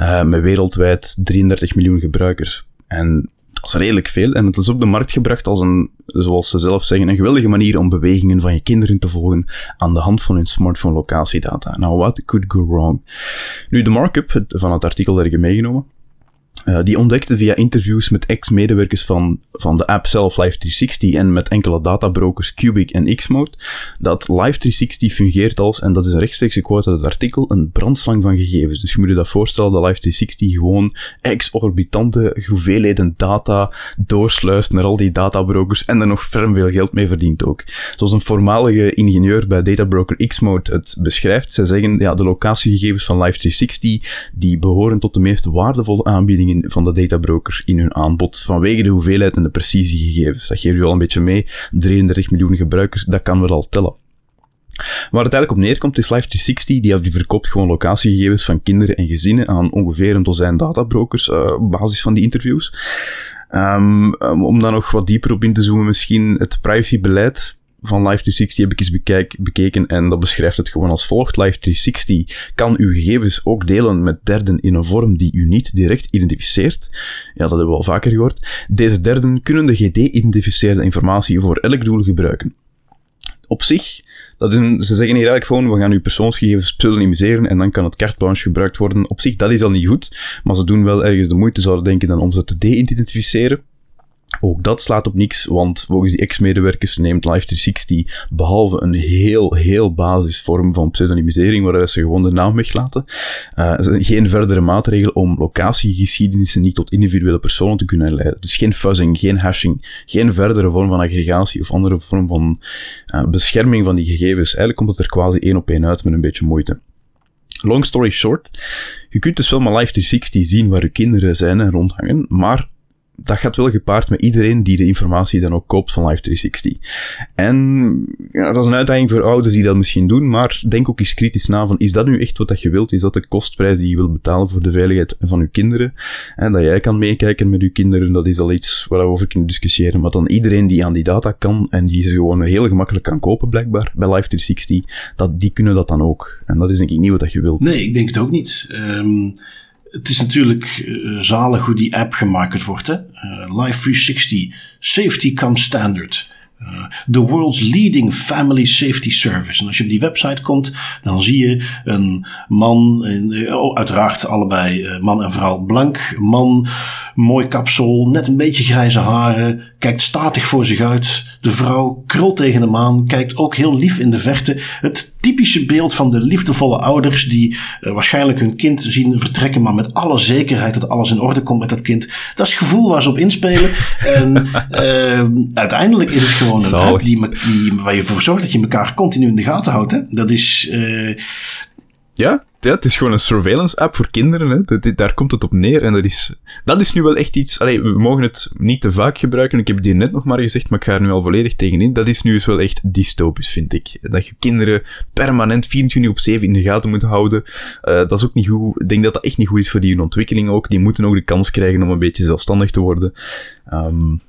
uh, met wereldwijd 33 miljoen gebruikers. En dat redelijk veel. En het is op de markt gebracht als een, zoals ze zelf zeggen, een geweldige manier om bewegingen van je kinderen te volgen aan de hand van hun smartphone locatiedata. Nou, what could go wrong? Nu, de markup van het artikel dat ik heb meegenomen Uh, die ontdekte via interviews met ex-medewerkers van, van de app zelf Live360 en met enkele databrokers Cubic en Xmode, dat Live360 fungeert als, en dat is een rechtstreekse quote uit het artikel, een brandslang van gegevens. Dus je moet je dat voorstellen dat Live360 gewoon exorbitante hoeveelheden data doorsluist naar al die databrokers en er nog ferm veel geld mee verdient ook. Zoals een voormalige ingenieur bij databroker Xmode het beschrijft, zij zeggen, ja, de locatiegegevens van Live360, die behoren tot de meest waardevolle aanbiedingen van de databroker in hun aanbod vanwege de hoeveelheid en de precisiegegevens. Dat geeft u al een beetje mee. 33 miljoen gebruikers, dat kan wel al tellen. Waar het eigenlijk op neerkomt is Life360, die, die verkoopt gewoon locatiegegevens van kinderen en gezinnen aan ongeveer een dozijn databrokers uh, op basis van die interviews. Um, om daar nog wat dieper op in te zoomen, misschien het privacybeleid van Life360 heb ik eens bekeken en dat beschrijft het gewoon als volgt. Life360 kan uw gegevens ook delen met derden in een vorm die u niet direct identificeert. Ja, dat hebben we al vaker gehoord. Deze derden kunnen de gede-identificeerde informatie voor elk doel gebruiken. Op zich, dat is een, ze zeggen hier eigenlijk gewoon, we gaan uw persoonsgegevens pseudonymiseren en dan kan het carte gebruikt worden. Op zich, dat is al niet goed, maar ze doen wel ergens de moeite, zouden denken, dan om ze te de-identificeren. Ook dat slaat op niks, want volgens die ex-medewerkers neemt Life360 behalve een heel, heel basisvorm van pseudonymisering, waarbij ze gewoon de naam weglaten, uh, geen verdere maatregel om locatiegeschiedenissen niet tot individuele personen te kunnen leiden. Dus geen fuzzing, geen hashing, geen verdere vorm van aggregatie of andere vorm van uh, bescherming van die gegevens. Eigenlijk komt het er quasi één op één uit met een beetje moeite. Long story short, je kunt dus wel maar Life360 zien waar je kinderen zijn en rondhangen, maar dat gaat wel gepaard met iedereen die de informatie dan ook koopt van Life360. En ja, dat is een uitdaging voor ouders die dat misschien doen, maar denk ook eens kritisch na van, is dat nu echt wat dat je wilt? Is dat de kostprijs die je wilt betalen voor de veiligheid van je kinderen? En dat jij kan meekijken met je kinderen, dat is al iets waar we over kunnen discussiëren. Maar dan iedereen die aan die data kan en die ze gewoon heel gemakkelijk kan kopen, blijkbaar, bij Life360, dat, die kunnen dat dan ook. En dat is denk ik niet wat je wilt.
Nee, ik denk het ook niet. Um het is natuurlijk uh, zalig hoe die app gemaakt wordt. Hè? Uh, Live 360, Safety Comes Standard. Uh, the world's leading family safety service. En als je op die website komt, dan zie je een man, oh, uiteraard allebei man en vrouw blank. Man, mooi kapsel, net een beetje grijze haren, kijkt statig voor zich uit. De vrouw krult tegen de maan, kijkt ook heel lief in de verte. Het typische beeld van de liefdevolle ouders die uh, waarschijnlijk hun kind zien vertrekken, maar met alle zekerheid dat alles in orde komt met dat kind. Dat is het gevoel waar ze op inspelen. en uh, uiteindelijk is het gewoon een app die, die, waar je ervoor zorgt dat je elkaar continu in de gaten houdt. Hè? Dat is. Uh,
ja, het is gewoon een surveillance app voor kinderen. Hè. daar komt het op neer. En dat is, dat is nu wel echt iets. Allee, we mogen het niet te vaak gebruiken. Ik heb het hier net nog maar gezegd, maar ik ga er nu al volledig tegenin. Dat is nu eens wel echt dystopisch, vind ik. Dat je kinderen permanent 24 op 7 in de gaten moet houden. Uh, dat is ook niet goed. Ik denk dat dat echt niet goed is voor die ontwikkeling ook. Die moeten ook de kans krijgen om een beetje zelfstandig te worden. Um,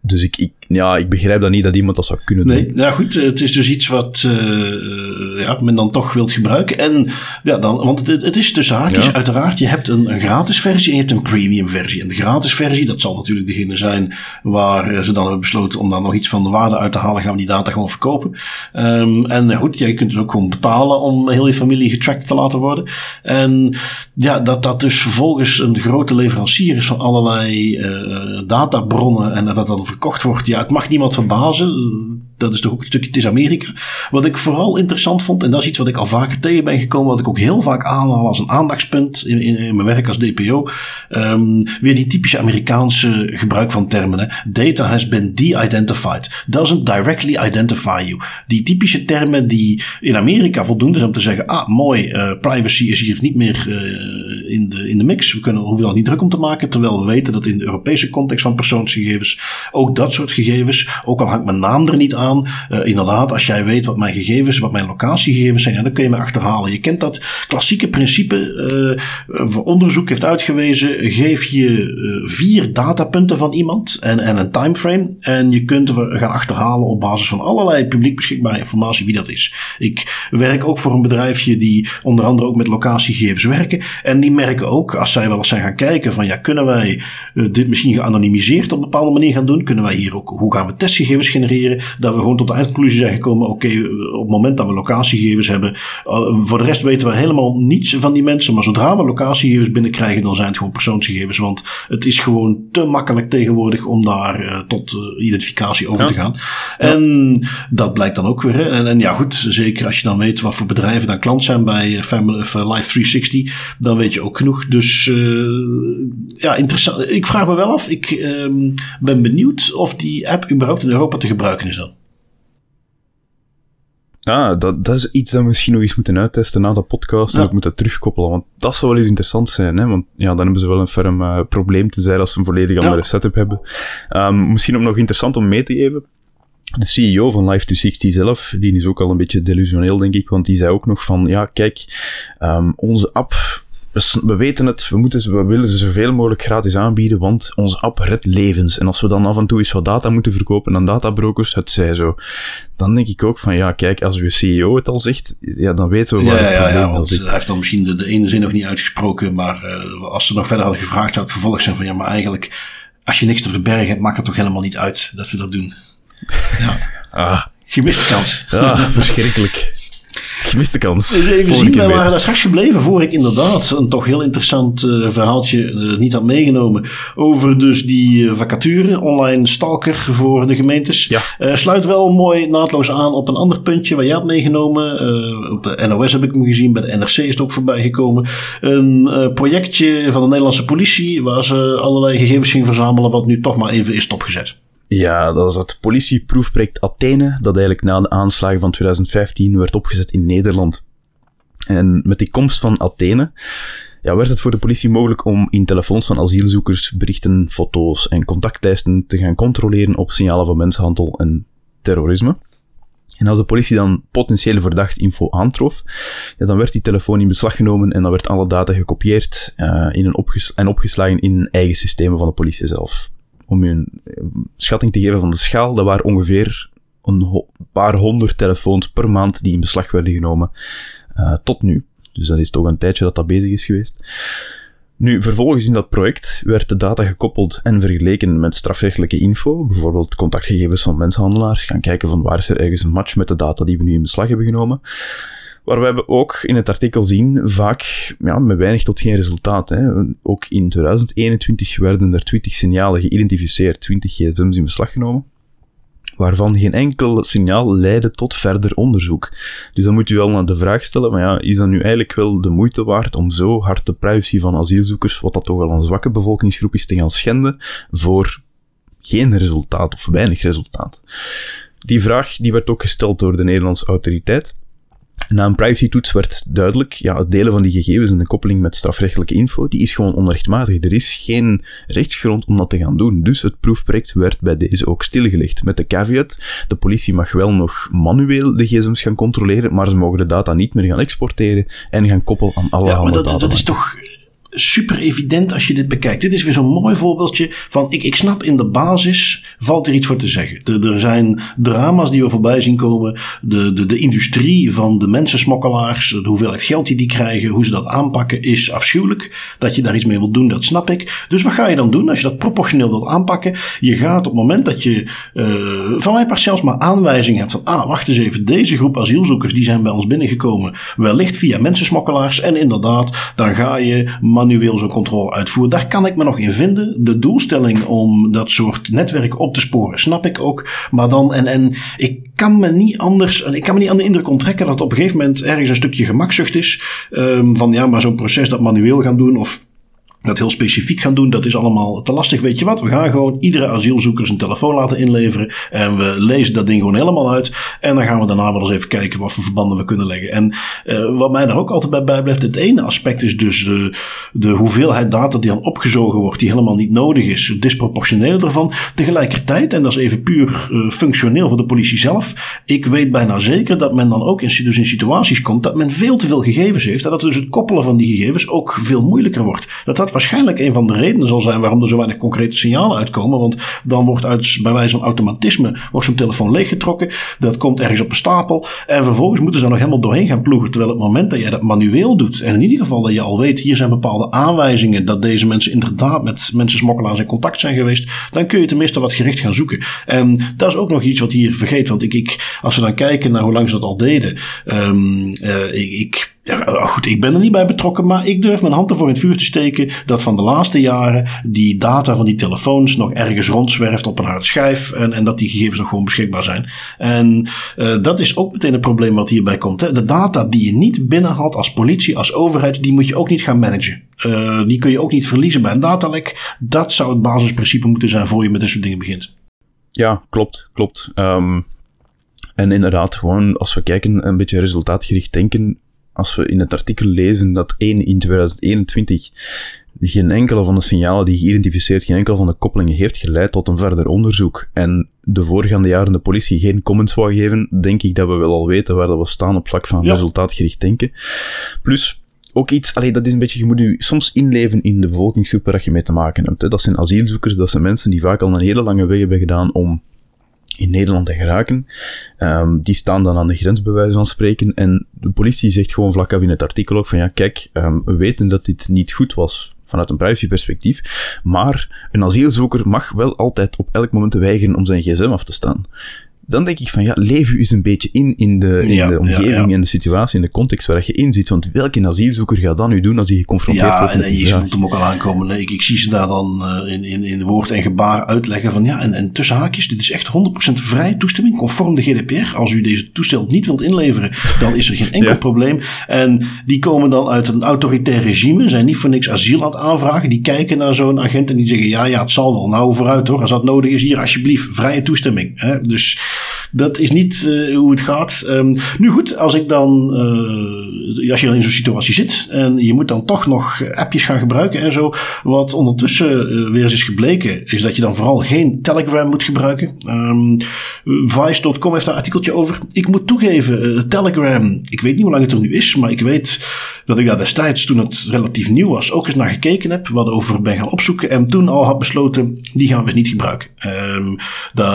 dus ik, ik, ja, ik begrijp dat niet dat iemand dat zou kunnen
doen. Nee, ja goed, het is dus iets wat uh, ja, men dan toch wilt gebruiken. En ja, dan, want het, het is tussen haakjes, uiteraard. Je hebt een, een, gratis versie en je hebt een premium versie. En de gratis versie, dat zal natuurlijk degene zijn waar ze dan hebben besloten om daar nog iets van de waarde uit te halen. Gaan we die data gewoon verkopen. Um, en goed, jij kunt dus ook gewoon betalen om heel je familie getracked te laten worden. En ja, dat dat dus vervolgens een grote leverancier is van allerlei uh, databronnen en dat dat dan verkocht wordt. Ja, het mag niemand verbazen. Dat is toch ook een stukje, het is Amerika. Wat ik vooral interessant vond, en dat is iets wat ik al vaker tegen ben gekomen, wat ik ook heel vaak aanhaal als een aandachtspunt in, mijn werk als DPO. Ehm, weer die typische Amerikaanse gebruik van termen. Hè. Data has been de-identified. Doesn't directly identify you. Die typische termen die in Amerika voldoende zijn om te zeggen, ah mooi, uh, privacy is hier niet meer uh, in, de, de mix. We kunnen, hoeven er niet druk om te maken. Terwijl we weten dat in de Europese context van persoonsgegevens ook dat soort gegevens, ook al hangt mijn naam er niet aan, uh, inderdaad, als jij weet wat mijn gegevens, wat mijn locatiegegevens zijn, dan kun je me achterhalen. Je kent dat klassieke principe, uh, onderzoek heeft uitgewezen, geef je vier datapunten van iemand en, en een timeframe en je kunt gaan achterhalen op basis van allerlei publiek beschikbare informatie wie dat is. Ik werk ook voor een bedrijfje die onder andere ook met locatiegegevens werken en die merken ook, als zij wel eens zijn gaan kijken van ja, kunnen wij dit misschien geanonimiseerd op een bepaalde manier gaan doen? Kunnen wij hier ook, hoe gaan we testgegevens genereren? Dat we gewoon tot de eindconclusie zijn gekomen. Oké, op het moment dat we locatiegegevens hebben. Uh, voor de rest weten we helemaal niets van die mensen. Maar zodra we locatiegegevens binnenkrijgen, dan zijn het gewoon persoonsgegevens. Want het is gewoon te makkelijk tegenwoordig om daar uh, tot identificatie over ja. te gaan. En dat blijkt dan ook weer. Hè. En, en, ja, goed, zeker als je dan weet wat voor bedrijven dan klant zijn bij Family, Life 360, dan weet je ook genoeg. Dus ja, interessant. Ik vraag me wel af. Ik um, ben benieuwd of die app überhaupt in Europa te gebruiken is dan.
Ja, dat, dat is iets dat we misschien nog eens moeten uittesten na de podcast en ook moeten terugkoppelen. Want dat zou wel eens interessant zijn, hè? want ja, dan hebben ze wel een ferm uh, probleem te zijn als ze een volledig andere setup hebben. Um, misschien ook nog interessant om mee te geven. De CEO van Life360 zelf, die is ook al een beetje delusioneel, denk ik, want die zei ook nog van, ja, kijk, um, onze app we weten het, we, moeten, we willen ze zoveel mogelijk gratis aanbieden, want onze app redt levens. En als we dan af en toe eens wat data moeten verkopen aan databrokers, het zij zo. Dan denk ik ook van, ja, kijk, als uw CEO het al zegt, ja, dan weten we waar
ja,
het
probleem
ja,
want Hij heeft dan misschien de, de, ene zin nog niet uitgesproken, maar uh, als ze nog verder hadden gevraagd, zou het vervolg zijn van, ja, maar eigenlijk, als je niks te verbergen hebt, maakt het toch helemaal niet uit dat we dat doen. ja.
Ah.
Gemiste kans.
Ja, verschrikkelijk. Gemiste kans.
Dus even zien, we waren daar straks gebleven voor ik inderdaad een toch heel interessant uh, verhaaltje uh, niet had meegenomen. Over dus die uh, vacature, online stalker voor de gemeentes.
Ja.
sluit wel mooi naadloos aan op een ander puntje waar jij had meegenomen. op de NOS heb ik hem gezien, bij de NRC is het ook voorbij gekomen. Een projectje van de Nederlandse politie waar ze allerlei gegevens gingen verzamelen wat nu toch maar even is stopgezet.
Ja, dat is het politieproefproject Athene, dat eigenlijk na de aanslagen van 2015 werd opgezet in Nederland. En met die komst van Athene ja, werd het voor de politie mogelijk om in telefoons van asielzoekers berichten, foto's en contactlijsten te gaan controleren op signalen van mensenhandel en terrorisme. En als de politie dan potentiële verdacht info aantrof, ja, dan werd die telefoon in beslag genomen en dan werd alle data gekopieerd uh, in een opges en opgeslagen in eigen systemen van de politie zelf om je een schatting te geven van de schaal, dat waren ongeveer een paar honderd telefoons per maand die in beslag werden genomen uh, tot nu. Dus dat is toch een tijdje dat dat bezig is geweest. Nu, vervolgens in dat project werd de data gekoppeld en vergeleken met strafrechtelijke info, bijvoorbeeld contactgegevens van mensenhandelaars, gaan kijken van waar is er ergens een match met de data die we nu in beslag hebben genomen. Waar we ook in het artikel zien, vaak ja, met weinig tot geen resultaat. Hè. Ook in 2021 werden er 20 signalen geïdentificeerd, 20 gsm's in beslag genomen, waarvan geen enkel signaal leidde tot verder onderzoek. Dus dan moet u wel naar de vraag stellen, van ja, is dat nu eigenlijk wel de moeite waard om zo hard de privacy van asielzoekers, wat dat toch wel een zwakke bevolkingsgroep is, te gaan schenden voor geen resultaat of weinig resultaat? Die vraag die werd ook gesteld door de Nederlandse autoriteit. Na een privacy-toets werd duidelijk, ja, het delen van die gegevens en de koppeling met strafrechtelijke info, die is gewoon onrechtmatig. Er is geen rechtsgrond om dat te gaan doen. Dus het proefproject werd bij deze ook stilgelegd. Met de caveat, de politie mag wel nog manueel de gsm's gaan controleren, maar ze mogen de data niet meer gaan exporteren en gaan koppelen aan alle
ja,
maar
dat, is toch super evident als je dit bekijkt. Dit is weer zo'n mooi voorbeeldje van ik, ik snap in de basis valt er iets voor te zeggen. Er, er zijn drama's die we voorbij zien komen. De, de, de industrie van de mensensmokkelaars, de hoeveelheid geld die die krijgen, hoe ze dat aanpakken is afschuwelijk. Dat je daar iets mee wilt doen, dat snap ik. Dus wat ga je dan doen als je dat proportioneel wilt aanpakken? Je gaat op het moment dat je uh, van mij pas zelfs maar aanwijzing hebt van ah, wacht eens even, deze groep asielzoekers die zijn bij ons binnengekomen, wellicht via mensensmokkelaars en inderdaad, dan ga je manueel zo'n controle uitvoeren. Daar kan ik me nog in vinden. De doelstelling om dat soort netwerk op te sporen, snap ik ook. Maar dan, en, en ik kan me niet anders, ik kan me niet aan de indruk onttrekken dat op een gegeven moment ergens een stukje gemakzucht is. Um, van ja, maar zo'n proces dat manueel gaan doen of dat heel specifiek gaan doen, dat is allemaal te lastig. Weet je wat? We gaan gewoon iedere asielzoeker zijn telefoon laten inleveren. En we lezen dat ding gewoon helemaal uit. En dan gaan we daarna wel eens even kijken wat voor verbanden we kunnen leggen. En uh, wat mij daar ook altijd bij bijblijft, het ene aspect is dus de, hoeveelheid data die dan opgezogen wordt, die helemaal niet nodig is. Het disproportionele ervan. Tegelijkertijd, en dat is even puur uh, functioneel voor de politie zelf. Ik weet bijna zeker dat men dan ook in, dus in situaties komt dat men veel te veel gegevens heeft. En dat dus het koppelen van die gegevens ook veel moeilijker wordt. Dat dat waarschijnlijk een van de redenen zal zijn waarom er zo weinig concrete signalen uitkomen. Want dan wordt uit, bij wijze van automatisme wordt zo'n telefoon leeggetrokken. Dat komt ergens op een stapel. En vervolgens moeten ze er nog helemaal doorheen gaan ploegen. Terwijl het moment dat jij dat manueel doet. En in ieder geval dat je al weet, hier zijn bepaalde aanwijzingen dat deze mensen inderdaad met mensen smokkelaars in contact zijn geweest. Dan kun je tenminste wat gericht gaan zoeken. En dat is ook nog iets wat hier vergeet. Want ik, ik, als we dan kijken naar hoe lang ze dat al deden. Um, ik, ik ja, goed, ik ben er niet bij betrokken, maar ik durf mijn hand ervoor in het vuur te steken dat van de laatste jaren die data van die telefoons nog ergens rondzwerft op een harde schijf en, en dat die gegevens nog gewoon beschikbaar zijn. En uh, dat is ook meteen een probleem wat hierbij komt. Hè. De data die je niet binnenhaalt als politie, als overheid, die moet je ook niet gaan managen. Uh, die kun je ook niet verliezen bij een datalek. Dat zou het basisprincipe moeten zijn voor je met dit soort dingen begint.
Ja, klopt, klopt. Um, en inderdaad, gewoon als we kijken, een beetje resultaatgericht denken, als we in het artikel lezen dat 1 in 2021 geen enkele van de signalen die geïdentificeerd, geen enkele van de koppelingen heeft geleid tot een verder onderzoek en de voorgaande jaren de politie geen comments wou geven, denk ik dat we wel al weten waar dat we staan op vlak van resultaatgericht denken. Plus, ook iets, allee, dat is een beetje, je moet je soms inleven in de bevolkingsgroep waar je mee te maken hebt. Hè. Dat zijn asielzoekers, dat zijn mensen die vaak al een hele lange weg hebben gedaan om in Nederland te geraken. Um, die staan dan aan de grens, bij wijze van spreken. En de politie zegt gewoon vlak af in het artikel ook van ja, kijk, um, we weten dat dit niet goed was vanuit een privacyperspectief. Maar een asielzoeker mag wel altijd op elk moment weigeren om zijn gsm af te staan dan denk ik van ja, leef u eens een beetje in in de, in de omgeving en de situatie, in de context waar je in zit. Want welke asielzoeker gaat dan nu doen als hij geconfronteerd wordt
met Ja, en je voelt hem ook al aankomen. Ik, ik zie ze daar dan uh, in, in, in woord en gebaar uitleggen van ja, en, en tussen haakjes, dit is echt 100% vrij toestemming, conform de GDPR. Als u deze toestel niet wilt inleveren, dan is er geen enkel probleem. En die komen dan uit een autoritair regime, zijn niet voor niks asiel aan het aanvragen. Die kijken naar zo'n agent en die zeggen ja, ja, het zal wel. Nou, vooruit hoor. Als dat nodig is, hier alsjeblieft, vrije toestemming. Hè? Dus dat is niet uh, hoe het gaat. Um, nu goed, als ik dan, uh, als je dan in zo'n situatie zit en je moet dan toch nog appjes gaan gebruiken en zo. Wat ondertussen uh, weer eens is gebleken, is dat je dan vooral geen Telegram moet gebruiken. Um, Vice.com heeft daar een artikeltje over. Ik moet toegeven, Telegram, ik weet niet hoe lang het er nu is, maar ik weet dat ik daar destijds, toen het relatief nieuw was, ook eens naar gekeken heb, wat over ben gaan opzoeken en toen al had besloten, die gaan we niet gebruiken. Um,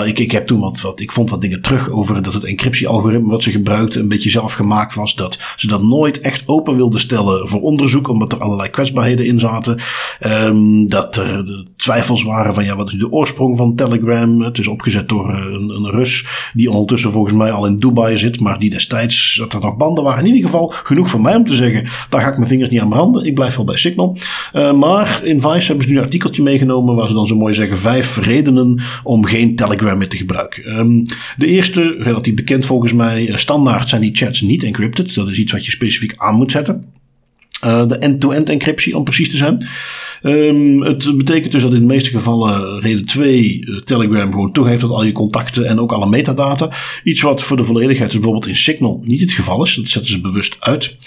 ik, ik heb toen wat, wat, ik vond wat dingen terug over dat het encryptiealgoritme wat ze gebruikten een beetje zelf gemaakt was. Dat ze dat nooit echt open wilden stellen voor onderzoek, omdat er allerlei kwetsbaarheden in zaten. Um, dat er twijfels waren van ja, wat is de oorsprong van Telegram? Het is opgezet door eh, een, een Rus die ondertussen volgens mij al in Dubai zit, maar die destijds dat er nog banden waren. In ieder geval genoeg voor mij om te zeggen, daar ga ik mijn vingers niet aan branden. Ik blijf wel bij Signal. Uh, maar in Vice hebben ze nu een artikeltje meegenomen waar ze dan zo mooi zeggen vijf redenen om geen Telegram meer te gebruiken. Um, de eerste, relatief bekend volgens mij, eh, standaard zijn die chats niet encrypted. Dat is iets wat je specifiek aan moet zetten. Uh, de end-to-end encryptie, om precies te zijn. Um, het betekent dus dat in de meeste gevallen reden 2 uh, Telegram gewoon toegeeft tot al je contacten en ook alle metadata. Iets wat voor de volledigheid dus bijvoorbeeld in Signal niet het geval is. Dat zetten ze bewust uit.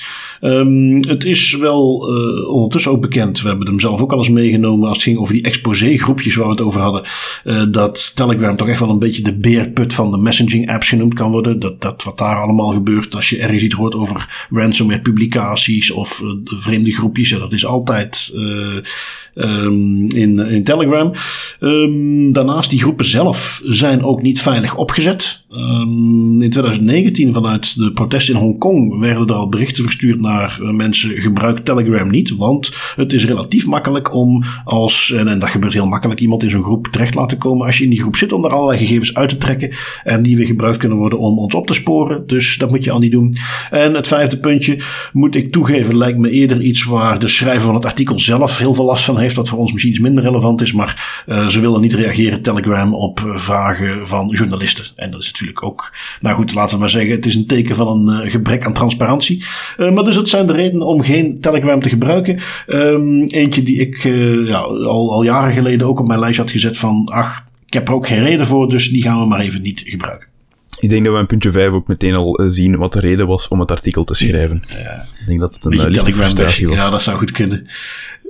Um, het is wel uh, ondertussen ook bekend, we hebben hem zelf ook al eens meegenomen als het ging over die exposé-groepjes waar we het over hadden, uh, dat Telegram toch echt wel een beetje de beerput van de messaging apps genoemd kan worden. Dat, dat wat daar allemaal gebeurt als je ergens iets hoort over ransomware publicaties of uh, vreemde groepjes, dat is altijd um, in, in Telegram. Um, daarnaast, die groepen zelf zijn ook niet veilig opgezet. Um, in 2019, vanuit de protesten in Hongkong, werden er al berichten verstuurd naar uh, mensen: gebruik Telegram niet, want het is relatief makkelijk om als, en, en dat gebeurt heel makkelijk, iemand in zo'n groep terecht laten komen. Als je in die groep zit, om daar allerlei gegevens uit te trekken en die weer gebruikt kunnen worden om ons op te sporen. Dus dat moet je al niet doen. En het vijfde puntje, moet ik toegeven, lijkt me eerder iets waar de schrijver van het artikel zelf heel veel last van heeft, wat voor ons misschien iets minder relevant is, maar uh, ze willen niet reageren, Telegram, op vragen van journalisten. En dat is natuurlijk ook, nou goed, laten we maar zeggen, het is een teken van een uh, gebrek aan transparantie. Maar dus dat zijn de redenen om geen Telegram te gebruiken. Um, eentje die ik ja, al, al jaren geleden ook op mijn lijst had gezet van, ach, ik heb er ook geen reden voor, dus die gaan we maar even niet gebruiken.
Ik denk dat we in puntje 5 ook meteen al zien wat de reden was om het artikel te schrijven. Ja. Ik denk dat het een uh, lichte frustratie was.
Ja, dat zou goed kunnen.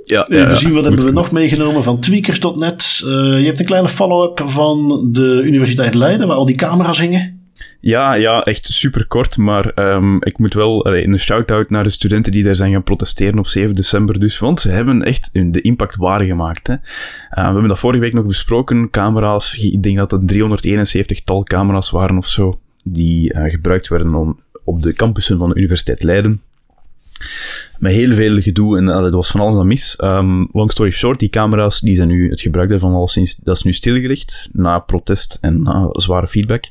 Ja, Even zien, wat hebben we nog meegenomen van tweakers.net. Uh, je hebt een kleine follow-up van de Universiteit Leiden, waar al die camera's hingen.
Ja, ja, echt super kort. Maar um, ik moet wel allee, een shout-out naar de studenten die daar zijn gaan protesteren op 7 december. Dus, want ze hebben echt de impact waargemaakt. Hè. Uh, we hebben dat vorige week nog besproken. Camera's, ik denk dat het 371-tal camera's waren of zo. Die uh, gebruikt werden om, op de campussen van de Universiteit Leiden met heel veel gedoe en dat was van alles aan mis. Um, long story short, die camera's, die zijn nu, het gebruik daarvan al sinds, dat is nu stilgelegd, na protest en na zware feedback.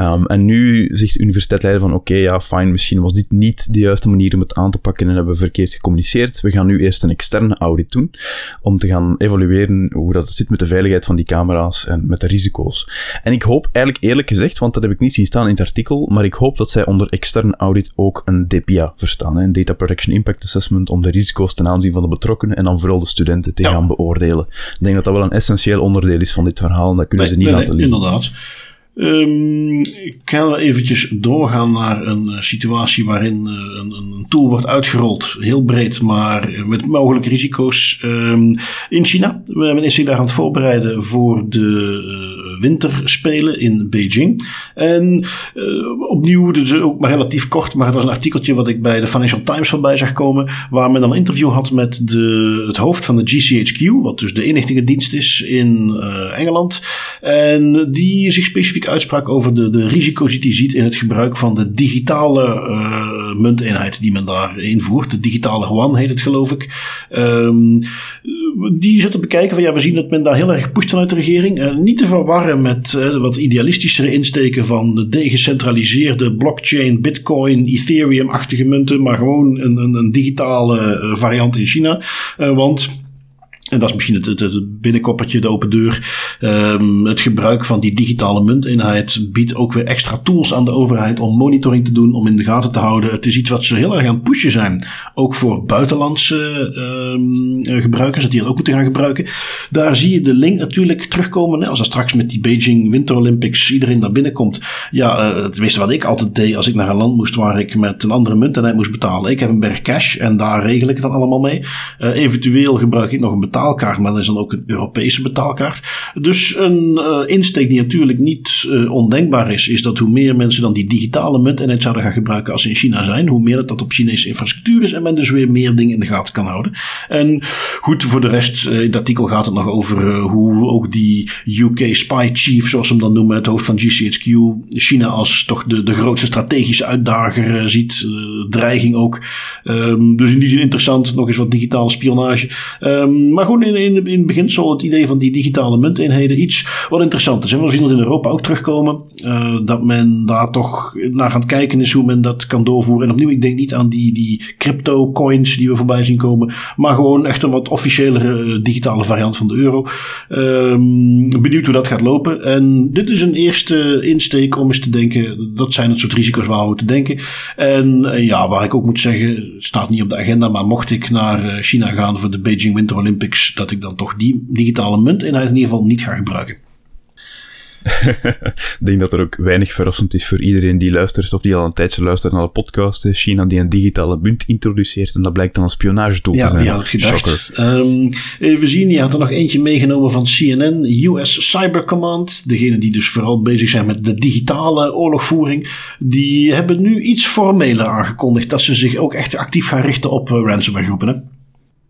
Um, en nu zegt de universiteit van, oké, ja, fijn, misschien was dit niet de juiste manier om het aan te pakken en hebben we verkeerd gecommuniceerd. We gaan nu eerst een externe audit doen, om te gaan evalueren hoe dat zit met de veiligheid van die camera's en met de risico's. En ik hoop eigenlijk eerlijk gezegd, want dat heb ik niet zien staan in het artikel, maar ik hoop dat zij onder externe audit ook een DPA verstaan, een Data Protection Impact assessment om de risico's ten aanzien van de betrokkenen en dan vooral de studenten te gaan beoordelen. Ik denk dat dat wel een essentieel onderdeel is van dit verhaal en dat kunnen ze niet laten liggen.
Inderdaad. Um, ik ga eventjes doorgaan naar een uh, situatie waarin uh, een, een, tool wordt uitgerold. Heel breed, maar met mogelijke risico's. Um, in China. We zijn zich daar aan het voorbereiden voor de winterspelen in Beijing. En opnieuw, dus ook maar relatief kort, maar het was een artikeltje wat ik bij de Financial Times voorbij zag komen. Waar men dan een interview had met de, het hoofd van de GCHQ, wat dus de inlichtingendienst is in Engeland. En die zich specifiek uitspraak over de, de risico's die hij ziet in het gebruik van de digitale uh, munteenheid die men daar invoert. De digitale yuan heet het geloof ik. Um, die zit te bekijken van ja, we zien dat men daar heel erg pusht vanuit de regering. Uh, niet te verwarren met uh, wat idealistischere insteken van de degecentraliseerde blockchain, bitcoin, ethereum-achtige munten, maar gewoon een, een, een digitale variant in China. want en dat is misschien het, het, binnenkoppertje, de open deur. Um, het gebruik van die digitale munteenheid biedt ook weer extra tools aan de overheid om monitoring te doen, om in de gaten te houden. Het is iets wat ze heel erg aan het pushen zijn. Ook voor buitenlandse um, gebruikers, dat die het ook moeten gaan gebruiken. Daar zie je de link natuurlijk terugkomen. Als er straks met die Beijing Winter Olympics iedereen daar binnenkomt. Ja, uh, het meeste wat ik altijd deed als ik naar een land moest waar ik met een andere munteenheid moest betalen. Ik heb een berg cash en daar regel ik het dan allemaal mee. Uh, eventueel gebruik ik nog een betaalkaart, maar dat is dan ook een Europese betaalkaart. Dus een uh, insteek die natuurlijk niet uh, ondenkbaar is, is dat hoe meer mensen dan die digitale munteenheid zouden gaan gebruiken als ze in China zijn, hoe meer dat, dat op Chinese infrastructuur is en men dus weer meer dingen in de gaten kan houden. En goed, voor de rest, uh, in het artikel gaat het nog over hoe ook die UK Spy Chief, zoals ze hem dan noemen, het hoofd van GCHQ, China als toch de, de grootste strategische uitdager ziet, dreiging ook. Um, dus in die zin interessant, nog eens wat digitale spionage. Um, maar gewoon in, in, in het beginsel het idee van die digitale munteenheden iets wat interessant is. En we zien dat in Europa ook terugkomen. Uh, dat men daar toch naar het kijken is hoe men dat kan doorvoeren. En opnieuw, ik denk niet aan die, die crypto coins die we voorbij zien komen. Maar gewoon echt een wat officiëlere eh, digitale variant van de euro. Um, benieuwd hoe dat gaat lopen. En dit is een eerste insteek om eens te denken. Dat zijn het soort risico's waar we moeten denken. En uh, ja, waar ik ook moet zeggen, staat niet op de agenda. Maar mocht ik naar China gaan voor de Beijing Winter Olympics dat ik dan toch die digitale munteenheid in ieder geval niet ga gebruiken.
ik denk dat er ook weinig verrassend is voor iedereen die luistert of die al een tijdje luistert naar de podcast. China die een digitale munt introduceert en dat blijkt dan een spionagetool
ja,
te zijn.
Ja, had gedacht. Um, even zien, je had er nog eentje meegenomen van CNN, US Cyber Command. Degene die dus vooral bezig zijn met de digitale oorlogvoering. Die hebben nu iets formeler aangekondigd dat ze zich ook echt actief gaan richten op uh, ransomware groepen. Hè?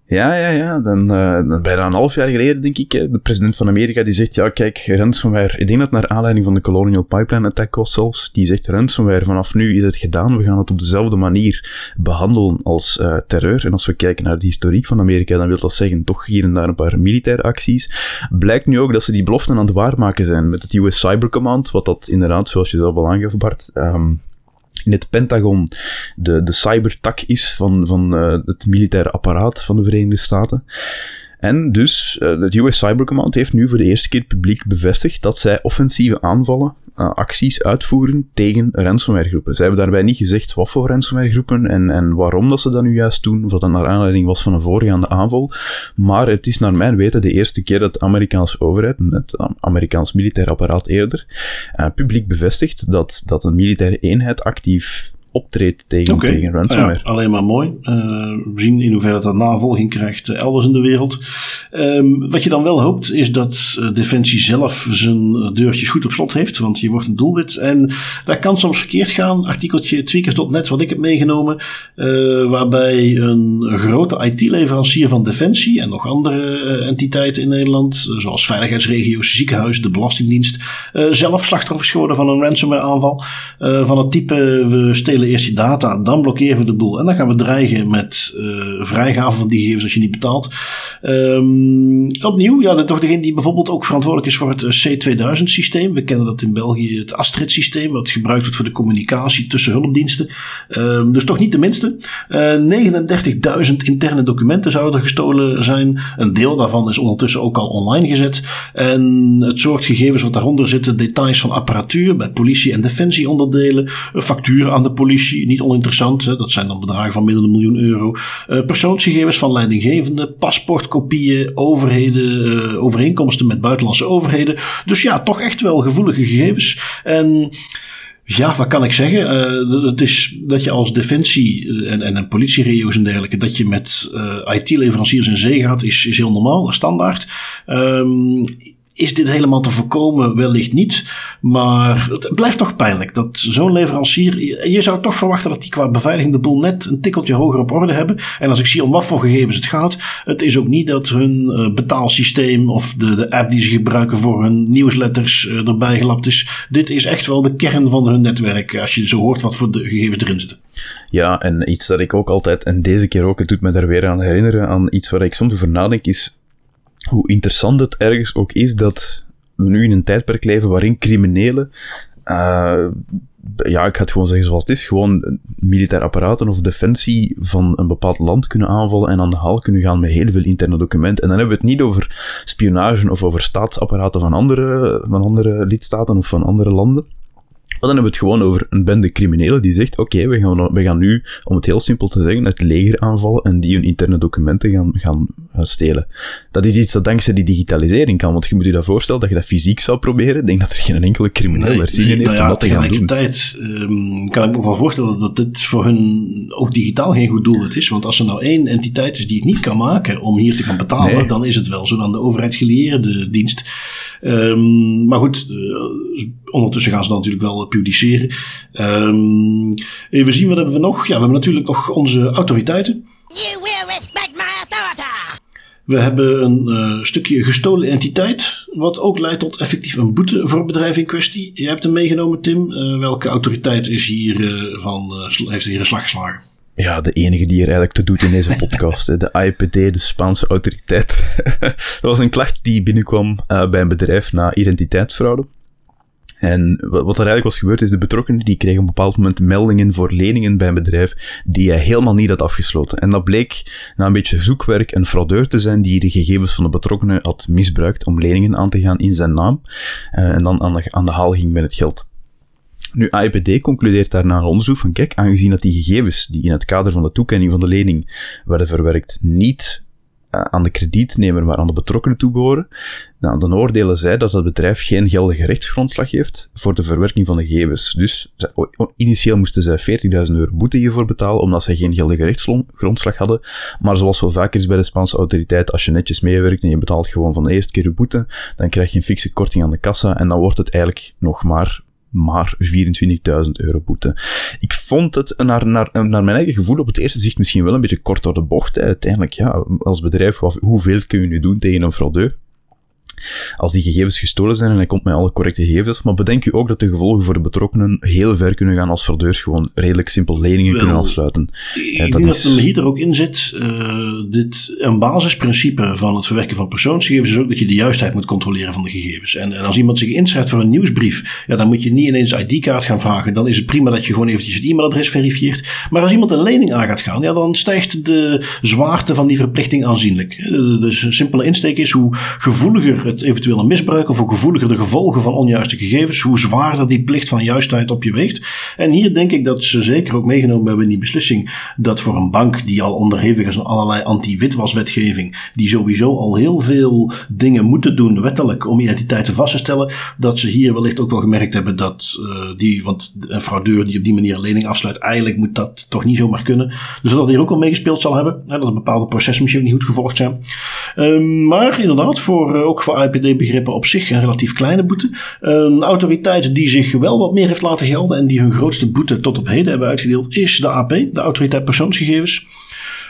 Ja, ja, ja. Dan, uh, bijna een half jaar geleden, denk ik, de president van Amerika die zegt, ja, kijk, ransomware, ik denk dat naar aanleiding van de Colonial Pipeline Attack was zelfs, die zegt, ransomware, vanaf nu is het gedaan, we gaan het op dezelfde manier behandelen als uh, terreur. En als we kijken naar de historiek van Amerika, dan wil dat zeggen, toch hier en daar een paar militaire acties. Blijkt nu ook dat ze die beloften aan het waarmaken zijn met het US Cyber Command, wat dat inderdaad, zoals je zelf al aangaf, Bart, um, in het Pentagon de, de cybertak is van, van uh, het militaire apparaat van de Verenigde Staten. En dus, uh, het US Cyber Command heeft nu voor de eerste keer publiek bevestigd dat zij offensieve aanvallen, uh, acties uitvoeren tegen ransomwaregroepen. Zij hebben daarbij niet gezegd wat voor ransomwaregroepen en, en waarom dat ze dat nu juist doen, of dat naar aanleiding was van een voorgaande aanval. Maar het is naar mijn weten de eerste keer dat de Amerikaanse overheid, het Amerikaans militair apparaat eerder, uh, publiek bevestigt dat, dat een militaire eenheid actief optreedt tegen, tegen ransomware.
Ja, alleen maar mooi. Uh, we zien in hoeverre dat navolging krijgt elders in de wereld. Um, wat je dan wel hoopt is dat Defensie zelf zijn deurtjes goed op slot heeft, want je wordt een doelwit. En dat kan soms verkeerd gaan. Artikeltje tweakers.net wat ik heb meegenomen, waarbij een grote IT-leverancier van Defensie en nog andere entiteiten in Nederland, zoals veiligheidsregio's, ziekenhuizen, de Belastingdienst, zelf slachtoffer geworden van een ransomware aanval. van het type we stelen eerst je data, dan blokkeren we de boel. En dan gaan we dreigen met uh, vrijgave van die gegevens als je niet betaalt. Um, opnieuw, ja, toch degene die bijvoorbeeld ook verantwoordelijk is voor het eh, C2000 systeem. We kennen dat in België, het Astrid systeem, wat gebruikt wordt voor de communicatie tussen hulpdiensten. Um, dus toch niet de minste. Uh, 39.000 interne documenten zouden er gestolen zijn. Een deel daarvan is ondertussen ook al online gezet. En het soort gegevens wat daaronder zitten, details van apparatuur bij politie en defensie onderdelen, facturen aan de politie, niet oninteressant. Hè, dat zijn dan bedragen van minder een miljoen euro. Uh, persoonsgegevens van leidinggevenden, paspoortkopieën, overheden, uh, overeenkomsten met buitenlandse overheden. Dus ja, toch echt wel gevoelige gegevens. En ja, wat kan ik zeggen? Uh, het is dat je als defensie en, en, en politieregio's en dergelijke, dat je met IT-leveranciers in zee gaat, is, is heel normaal, standaard. Um, is dit helemaal te voorkomen? Wellicht niet. Maar het blijft toch pijnlijk dat zo'n leverancier. Je zou toch verwachten dat die qua beveiliging de boel net een tikkeltje hoger op orde hebben. En als ik zie om wat voor gegevens het gaat. Het is ook niet dat hun uh, betaalsysteem of de, de app die ze gebruiken voor hun nieuwsletters uh, erbij gelapt is. Dit is echt wel de kern van hun netwerk. Als je zo hoort wat voor de gegevens erin zitten.
Ja, en iets dat ik ook altijd, en deze keer ook, het doet me daar weer aan herinneren, aan iets waar ik soms over nadenk, is hoe interessant het ergens ook is dat we nu in een tijdperk leven waarin criminelen, uh, ja, ik ga het gewoon zeggen zoals het is, gewoon militair apparaten of defensie van een bepaald land kunnen aanvallen en aan de haal kunnen gaan met heel veel interne documenten. En dan hebben we het niet over spionage of over staatsapparaten van andere, van andere lidstaten of van andere landen. Maar dan hebben we het gewoon over een bende criminelen die zegt: Oké, we, gaan, we gaan nu, om het heel simpel te zeggen, het leger aanvallen en die hun interne documenten gaan, gaan, stelen. Dat is iets dat dankzij die digitalisering kan, want je moet je dat voorstellen dat je dat fysiek zou proberen. Ik denk dat er geen enkele crimineel nee, zin in heeft nou ja, om dat te gaan doen.
Tegelijkertijd um, kan ik me wel voorstellen dat dit voor hun ook digitaal geen goed doel is. Want als er nou één entiteit is die het niet kan maken om hier te gaan betalen, dan is het wel zo dan de overheidsgelieerde dienst. Um, maar goed, uh, ondertussen gaan ze dan natuurlijk wel publiceren. Um, even zien, wat hebben we nog? Ja, we hebben natuurlijk nog onze autoriteiten. You will respect my authority. We hebben een uh, stukje gestolen entiteit, wat ook leidt tot effectief een boete voor het bedrijf in kwestie. Je hebt hem meegenomen, Tim. Welke autoriteit is hier, van, heeft hier een slag geslagen?
Ja, de enige die er eigenlijk te doet in deze podcast. de IPD, de Spaanse autoriteit. dat was een klacht die binnenkwam bij een bedrijf na identiteitsfraude. En wat er eigenlijk was gebeurd is, de betrokkenen die kregen op een bepaald moment meldingen voor leningen bij een bedrijf die hij helemaal niet had afgesloten. En dat bleek na een beetje zoekwerk een fraudeur te zijn die de gegevens van de betrokkenen had misbruikt om leningen aan te gaan in zijn naam. Uh, en dan aan de, aan de haal ging met het geld. Nu, AIPD concludeert daarna een onderzoek van, kijk, aangezien dat die gegevens die in het kader van de toekenning van de lening werden verwerkt niet eh, aan de kredietnemer, maar aan de betrokkenen toebehoren, nou, dan oordelen zij dat het bedrijf geen geldige rechtsgrondslag heeft voor de verwerking van de gegevens. Dus initieel moesten zij 40.000 euro boete hiervoor betalen, omdat zij geen geldige rechtsgrondslag hadden. Maar zoals wel vaker is bij de Spaanse autoriteit, als je netjes meewerkt en je betaalt gewoon van de eerste keer je boete, dan krijg je een fikse korting aan de kassa en dan wordt het eigenlijk nog maar maar 24.000 euro boete. Ik vond het naar, naar, naar mijn eigen gevoel op het eerste zicht misschien wel een beetje kort door de bocht. Uiteindelijk, ja, als bedrijf, hoeveel kun je nu doen tegen een fraudeur? Als die gegevens gestolen zijn en hij komt met alle correcte gegevens. Maar bedenk u ook dat de gevolgen voor de betrokkenen heel ver kunnen gaan als fraudeurs gewoon redelijk simpel leningen kunnen afsluiten.
Ik dat denk is... dat er hier ook in zit. Uh, dit, een basisprincipe van het verwerken van persoonsgegevens is ook dat je de juistheid moet controleren van de gegevens. En, en als iemand zich inschrijft voor een nieuwsbrief, ja, dan moet je niet ineens ID-kaart gaan vragen. Dan is het prima dat je gewoon eventjes het e-mailadres verifieert. Maar als iemand een lening aan gaat gaan, ja, dan stijgt de zwaarte van die verplichting aanzienlijk. Dus een simpele insteek is hoe gevoeliger het eventuele misbruik of hoe gevoeliger de gevolgen van onjuiste gegevens, hoe zwaarder die plicht van juistheid op je weegt. En hier denk ik dat ze zeker ook meegenomen hebben in die beslissing dat voor een bank die al onderhevig is aan allerlei anti-witwaswetgeving, die sowieso al heel veel dingen moeten doen wettelijk om identiteiten vast te stellen, dat ze hier wellicht ook wel gemerkt hebben dat uh, die, want een fraudeur die op die manier een lening afsluit, eigenlijk moet dat toch niet zomaar kunnen. Dus dat hier ook al meegespeeld zal hebben, hè, dat bepaalde processen misschien niet goed gevolgd zijn. Um, maar inderdaad, voor, uh, ook voor IPD-begrippen op zich een relatief kleine boete. Een autoriteit die zich wel wat meer heeft laten gelden en die hun grootste boete tot op heden hebben uitgedeeld, is de AP, de Autoriteit Persoonsgegevens.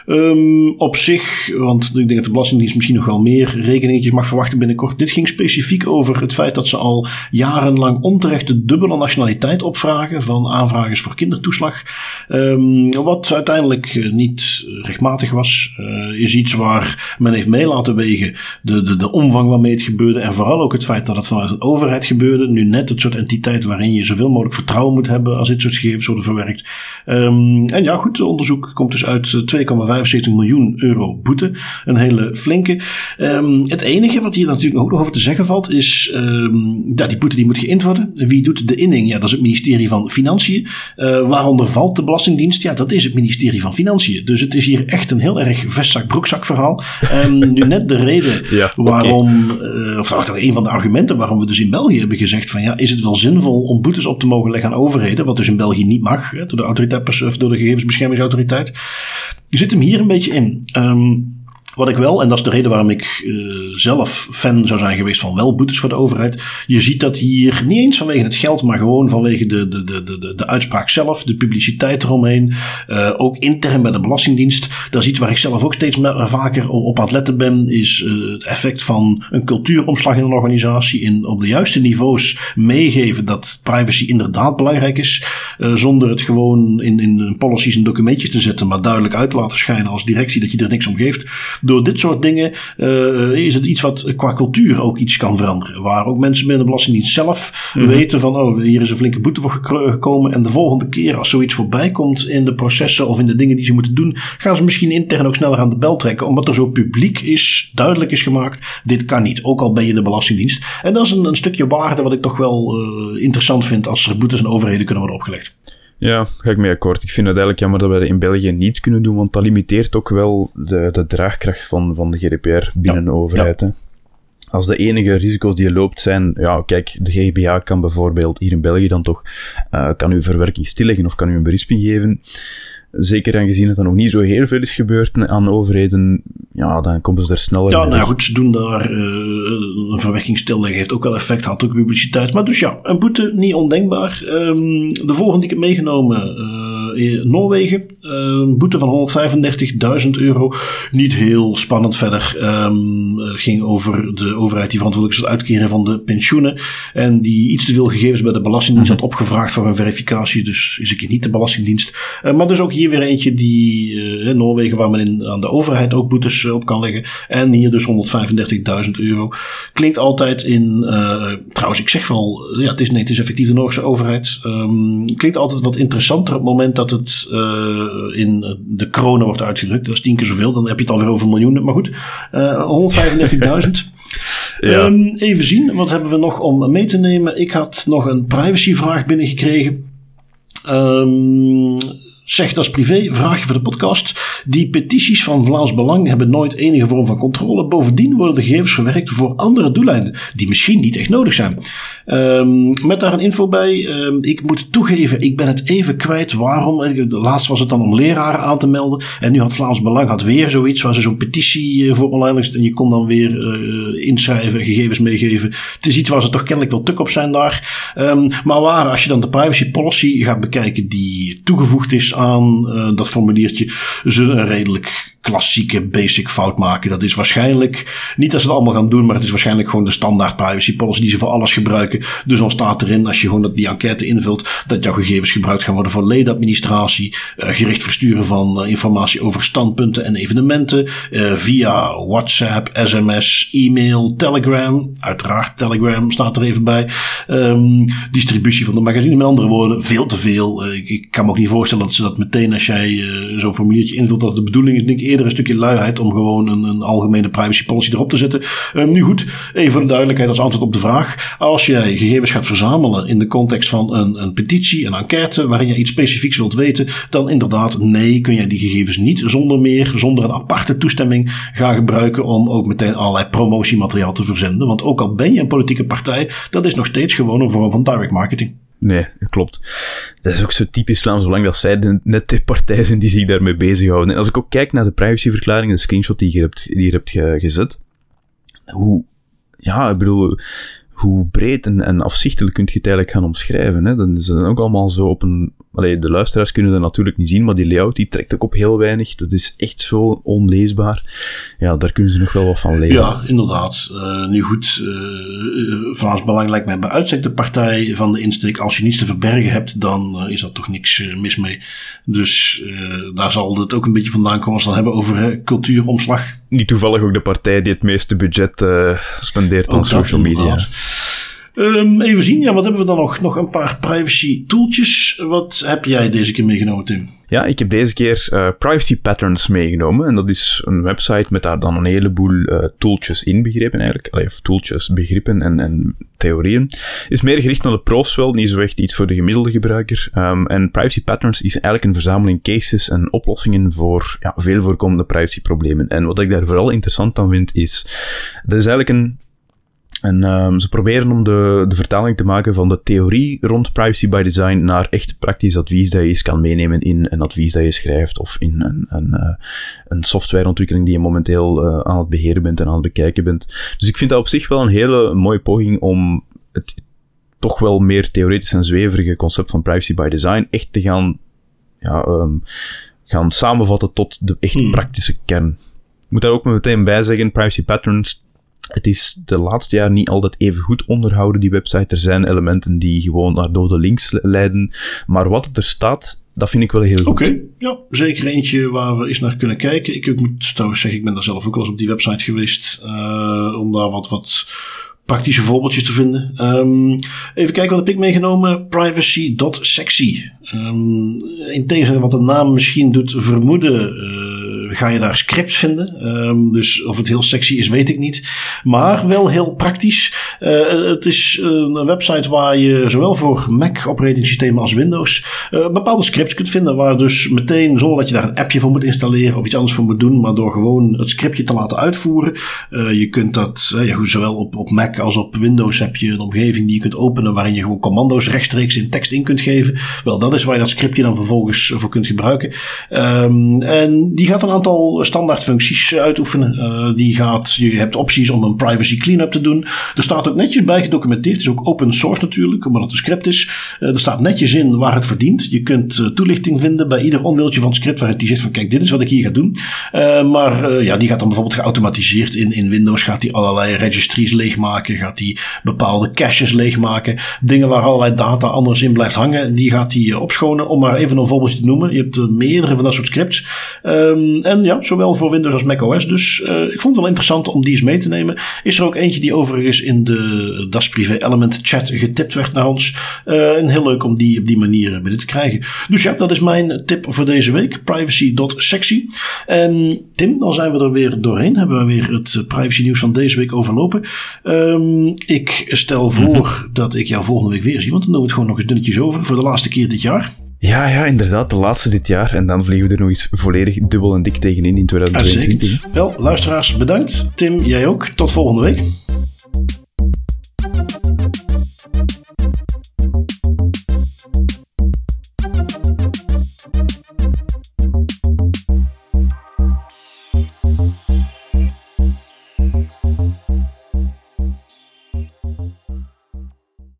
Um, op zich, want ik denk dat de Belastingdienst misschien nog wel meer rekeningetjes mag verwachten binnenkort. Dit ging specifiek over het feit dat ze al jarenlang onterecht de dubbele nationaliteit opvragen van aanvragers voor kindertoeslag. Um, wat uiteindelijk eh, niet rechtmatig was, uh, is iets waar men heeft mee laten wegen de, de, de omvang waarmee het gebeurde. En vooral ook het feit dat het vanuit een overheid gebeurde. Nu net het soort entiteit waarin je zoveel mogelijk vertrouwen moet hebben als dit soort gegevens worden verwerkt. Um, en ja, goed, onderzoek komt dus uit 2,5 75 miljoen euro boete. Een hele flinke. Um, het enige wat hier natuurlijk ook nog over te zeggen valt, is um, ja, die boete die moet geïnd worden. Wie doet de inning? Ja, dat is het ministerie van Financiën. Uh, waaronder valt de Belastingdienst? Ja, dat is het ministerie van Financiën. Dus het is hier echt een heel erg vestzak-broekzak verhaal. Um, nu net de reden ja, waarom, uh, of toch een van de argumenten waarom we dus in België hebben gezegd van ja, is het wel zinvol om boetes op te mogen leggen aan overheden, wat dus in België niet mag, hè, door de autoriteit, of door de gegevensbeschermingsautoriteit. Je zit hem hier een beetje in. Um, wat ik wel, en dat is de reden waarom ik uh, zelf fan zou zijn geweest van wel boetes voor de overheid. Je ziet dat hier niet eens vanwege het geld, maar gewoon vanwege de, de, de, de, de uitspraak zelf, de publiciteit eromheen. Uh, ook intern bij de Belastingdienst. Dat is iets waar ik zelf ook steeds vaker op aan letten ben, is uh, het effect van een cultuuromslag in een organisatie. In op de juiste niveaus meegeven dat privacy inderdaad belangrijk is. zonder het gewoon in, in policies en documentjes te zetten, maar duidelijk uit te laten schijnen als directie dat je er niks om geeft door dit soort dingen uh, is het iets wat qua cultuur ook iets kan veranderen. Waar ook mensen binnen de Belastingdienst zelf mm -hmm. weten van, oh, hier is een flinke boete voor gekomen. En de volgende keer als zoiets voorbij komt in de processen of in de dingen die ze moeten doen, gaan ze misschien intern ook sneller aan de bel trekken. Omdat er zo publiek is, duidelijk is gemaakt, dit kan niet. Ook al ben je de Belastingdienst. En dat is een, een stukje waarde wat ik toch wel uh, interessant vind als er boetes aan overheden kunnen worden opgelegd.
Ja, ga ik mee akkoord. Ik vind het eigenlijk jammer dat we dat in België niet kunnen doen, want dat limiteert ook wel de, de draagkracht van, van de GDPR binnen ja. de overheid. Ja. Als de enige risico's die je loopt zijn, ja, kijk, de GBA kan bijvoorbeeld hier in België dan toch, uh, kan u verwerking stilleggen of kan u een berisping geven. Zeker aangezien het er nog niet zo heel veel is gebeurd aan overheden, ja, dan komen ze er sneller
Ja, nou goed, ze doen daar uh, een verwerking stilleggen, heeft ook wel effect, had ook publiciteit. Maar dus ja, een boete niet ondenkbaar. Um, de volgende die ik heb meegenomen, uh, Noorwegen. Uh, een boete van 135.000 euro. Niet heel spannend verder. Um, ging over de overheid die verantwoordelijk is voor het uitkeren van de pensioenen. En die iets te veel gegevens bij de Belastingdienst had opgevraagd voor een verificatie. Dus is een keer niet de Belastingdienst. Uh, maar dus ook hier weer eentje die uh, Noorwegen waar men aan de overheid ook boetes op kan leggen. En hier dus 135.000 euro. Klinkt altijd in, trouwens ik zeg wel, ja het is, nee, het is effectief de Noorse overheid. Um, klinkt altijd wat interessanter op het moment dat het in de kronen wordt uitgedrukt. Dat is tien keer zoveel, dan heb je het alweer over miljoenen. Maar goed, 135.000. Ja. Um, even zien, wat hebben we nog om mee te nemen? Ik had nog een privacyvraag binnengekregen. Um, zegt als privé, vraagje voor de podcast. Die petities van Vlaams Belang hebben nooit enige vorm van controle. Bovendien worden de gegevens verwerkt voor andere doeleinden, die misschien niet echt nodig zijn. Um, met daar een info bij. Um, ik moet toegeven, ik ben het even kwijt waarom. Laatst was het dan om leraren aan te melden. En nu had Vlaams Belang had weer zoiets waar ze zo'n petitie voor online En je kon dan weer uh, inschrijven, gegevens meegeven. Het is iets waar ze toch kennelijk wel tuk op zijn daar. Um, maar waar, als je dan de privacy policy gaat bekijken die toegevoegd is aan uh, dat formuliertje, zullen een redelijk klassieke basic fout maken. Dat is waarschijnlijk, niet dat ze het allemaal gaan doen, maar het is waarschijnlijk gewoon de standaard privacy policy die ze voor alles gebruiken. Dus dan staat erin, als je gewoon die enquête invult, dat jouw gegevens gebruikt gaan worden voor ledenadministratie, uh, gericht versturen van uh, informatie over standpunten en evenementen, uh, via WhatsApp, sms, e-mail, Telegram, uiteraard Telegram staat er even bij, um, distributie van de magazine, met andere woorden, veel te veel. Ik, kan me ook niet voorstellen dat ze dat meteen als jij zo'n formuliertje invult, dat de bedoeling is, denk ik eerder een stukje luiheid om gewoon een, een algemene privacy policy erop te zetten. Ehm, nu goed, even voor de duidelijkheid als antwoord op de vraag. Als jij gegevens gaat verzamelen in de context van een, een petitie, een enquête, waarin je iets specifieks wilt weten, dan inderdaad, nee, kun jij die gegevens niet zonder meer, zonder een aparte toestemming gaan gebruiken om ook meteen allerlei promotiemateriaal te verzenden. Want ook al ben je een politieke partij, dat is nog steeds gewoon een vorm van direct marketing.
Nee, klopt. Dat is ook zo typisch Vlaams Belang dat zij net de partij zijn die zich daarmee bezighouden. En als ik ook kijk naar de privacyverklaring, de screenshot die je hebt, die je hebt gezet, hoe, ja, ik bedoel, hoe breed en, afzichtelijk kun je het eigenlijk gaan omschrijven. Hè? Dan is het ook allemaal zo op een Allee, de luisteraars kunnen dat natuurlijk niet zien, maar die layout die trekt ook op heel weinig. Dat is echt zo onleesbaar. Ja, daar kunnen ze nog wel wat van leren.
Ja, inderdaad. Uh, nu goed, uh, Vlaams Belang lijkt mij bij uitstek de partij van de insteek. Als je niets te verbergen hebt, dan uh, is dat toch niks mis mee. Dus daar zal het ook een beetje vandaan komen als we het hebben over cultuuromslag.
Niet toevallig ook de partij die het meeste budget spendeert aan social media. Inderdaad.
Um, even zien, ja, wat hebben we dan nog? Nog een paar privacy tooltjes. Wat heb jij deze keer meegenomen, Tim?
Ja, ik heb deze keer uh, Privacy Patterns meegenomen. En dat is een website met daar dan een heleboel uh, tooltjes inbegrepen eigenlijk. Allee, of tooltjes, begrippen en, en theorieën. Is meer gericht naar de profs wel, niet zo echt iets voor de gemiddelde gebruiker. Um, en Privacy Patterns is eigenlijk een verzameling cases en oplossingen voor ja, veel voorkomende privacyproblemen. En wat ik daar vooral interessant aan vind is, dat is eigenlijk een en um, ze proberen om de, de vertaling te maken van de theorie rond privacy by design naar echt praktisch advies dat je eens kan meenemen in een advies dat je schrijft of in een, een, uh, een softwareontwikkeling die je momenteel uh, aan het beheren bent en aan het bekijken bent. Dus ik vind dat op zich wel een hele mooie poging om het toch wel meer theoretisch en zweverige concept van privacy by design echt te gaan, ja, um, gaan samenvatten tot de echt hmm. praktische kern. Ik moet daar ook meteen bij zeggen, privacy patterns het is de laatste jaren niet altijd even goed onderhouden, die website. Er zijn elementen die gewoon naar dode links leiden. Maar wat er staat, dat vind ik wel heel goed.
Oké, ja, zeker eentje waar we eens naar kunnen kijken. Ik, moet trouwens zeggen, ik ben daar zelf ook al eens op die website geweest. Uh, om daar wat, wat praktische voorbeeldjes te vinden. Um, even kijken wat heb ik meegenomen. Privacy.sexy. Um, in tegenstelling wat de naam misschien doet vermoeden... Uh, ga je daar scripts vinden. Um, dus of het heel sexy is, weet ik niet. Maar wel heel praktisch. Uh, het is een website waar je zowel voor Mac operating systemen als Windows uh, bepaalde scripts kunt vinden. Waar dus meteen, zonder dat je daar een appje voor moet installeren of iets anders voor moet doen, maar door gewoon het scriptje te laten uitvoeren. Uh, je kunt dat, ja, goed, zowel op, op Mac als op Windows heb je een omgeving die je kunt openen waarin je gewoon commando's rechtstreeks in tekst in kunt geven. Wel, dat is waar je dat scriptje dan vervolgens voor kunt gebruiken. Um, en die gaat een aantal standaard functies uitoefenen. Uh, die gaat, je hebt opties om een privacy cleanup te doen. Er staat ook netjes bij gedocumenteerd. Het is ook open source natuurlijk, omdat het een script is. Uh, er staat netjes in waar het verdient. Je kunt uh, toelichting vinden bij ieder ondeeltje van het script waar het die zegt van kijk, dit is wat ik hier ga doen. maar ja, die gaat dan bijvoorbeeld geautomatiseerd in, in Windows. Gaat die allerlei registries leegmaken. Gaat die bepaalde caches leegmaken. Dingen waar allerlei data anders in blijft hangen. Die gaat die opschonen. Om maar even een voorbeeldje te noemen. Je hebt meerdere van dat soort scripts. Um, en ja, zowel voor Windows als macOS. Dus uh, ik vond het wel interessant om die eens mee te nemen. Is er ook eentje die overigens in de Das Privé Element chat getipt werd naar ons. Uh, en heel leuk om die op die manier binnen te krijgen. Dus ja, dat is mijn tip voor deze week. Privacy.sexy. En Tim, dan zijn we er weer doorheen. Hebben we weer het privacy nieuws van deze week overlopen. Um, ik stel voor mhm. dat ik jou volgende week weer zie. Want dan doen we het gewoon nog eens dunnetjes over. Voor de laatste keer dit jaar.
Ja, ja, inderdaad. De laatste dit jaar. En dan vliegen we er nog eens volledig dubbel en dik tegenin in 2022.
Wel, luisteraars, bedankt. Tim, jij ook. Tot volgende week.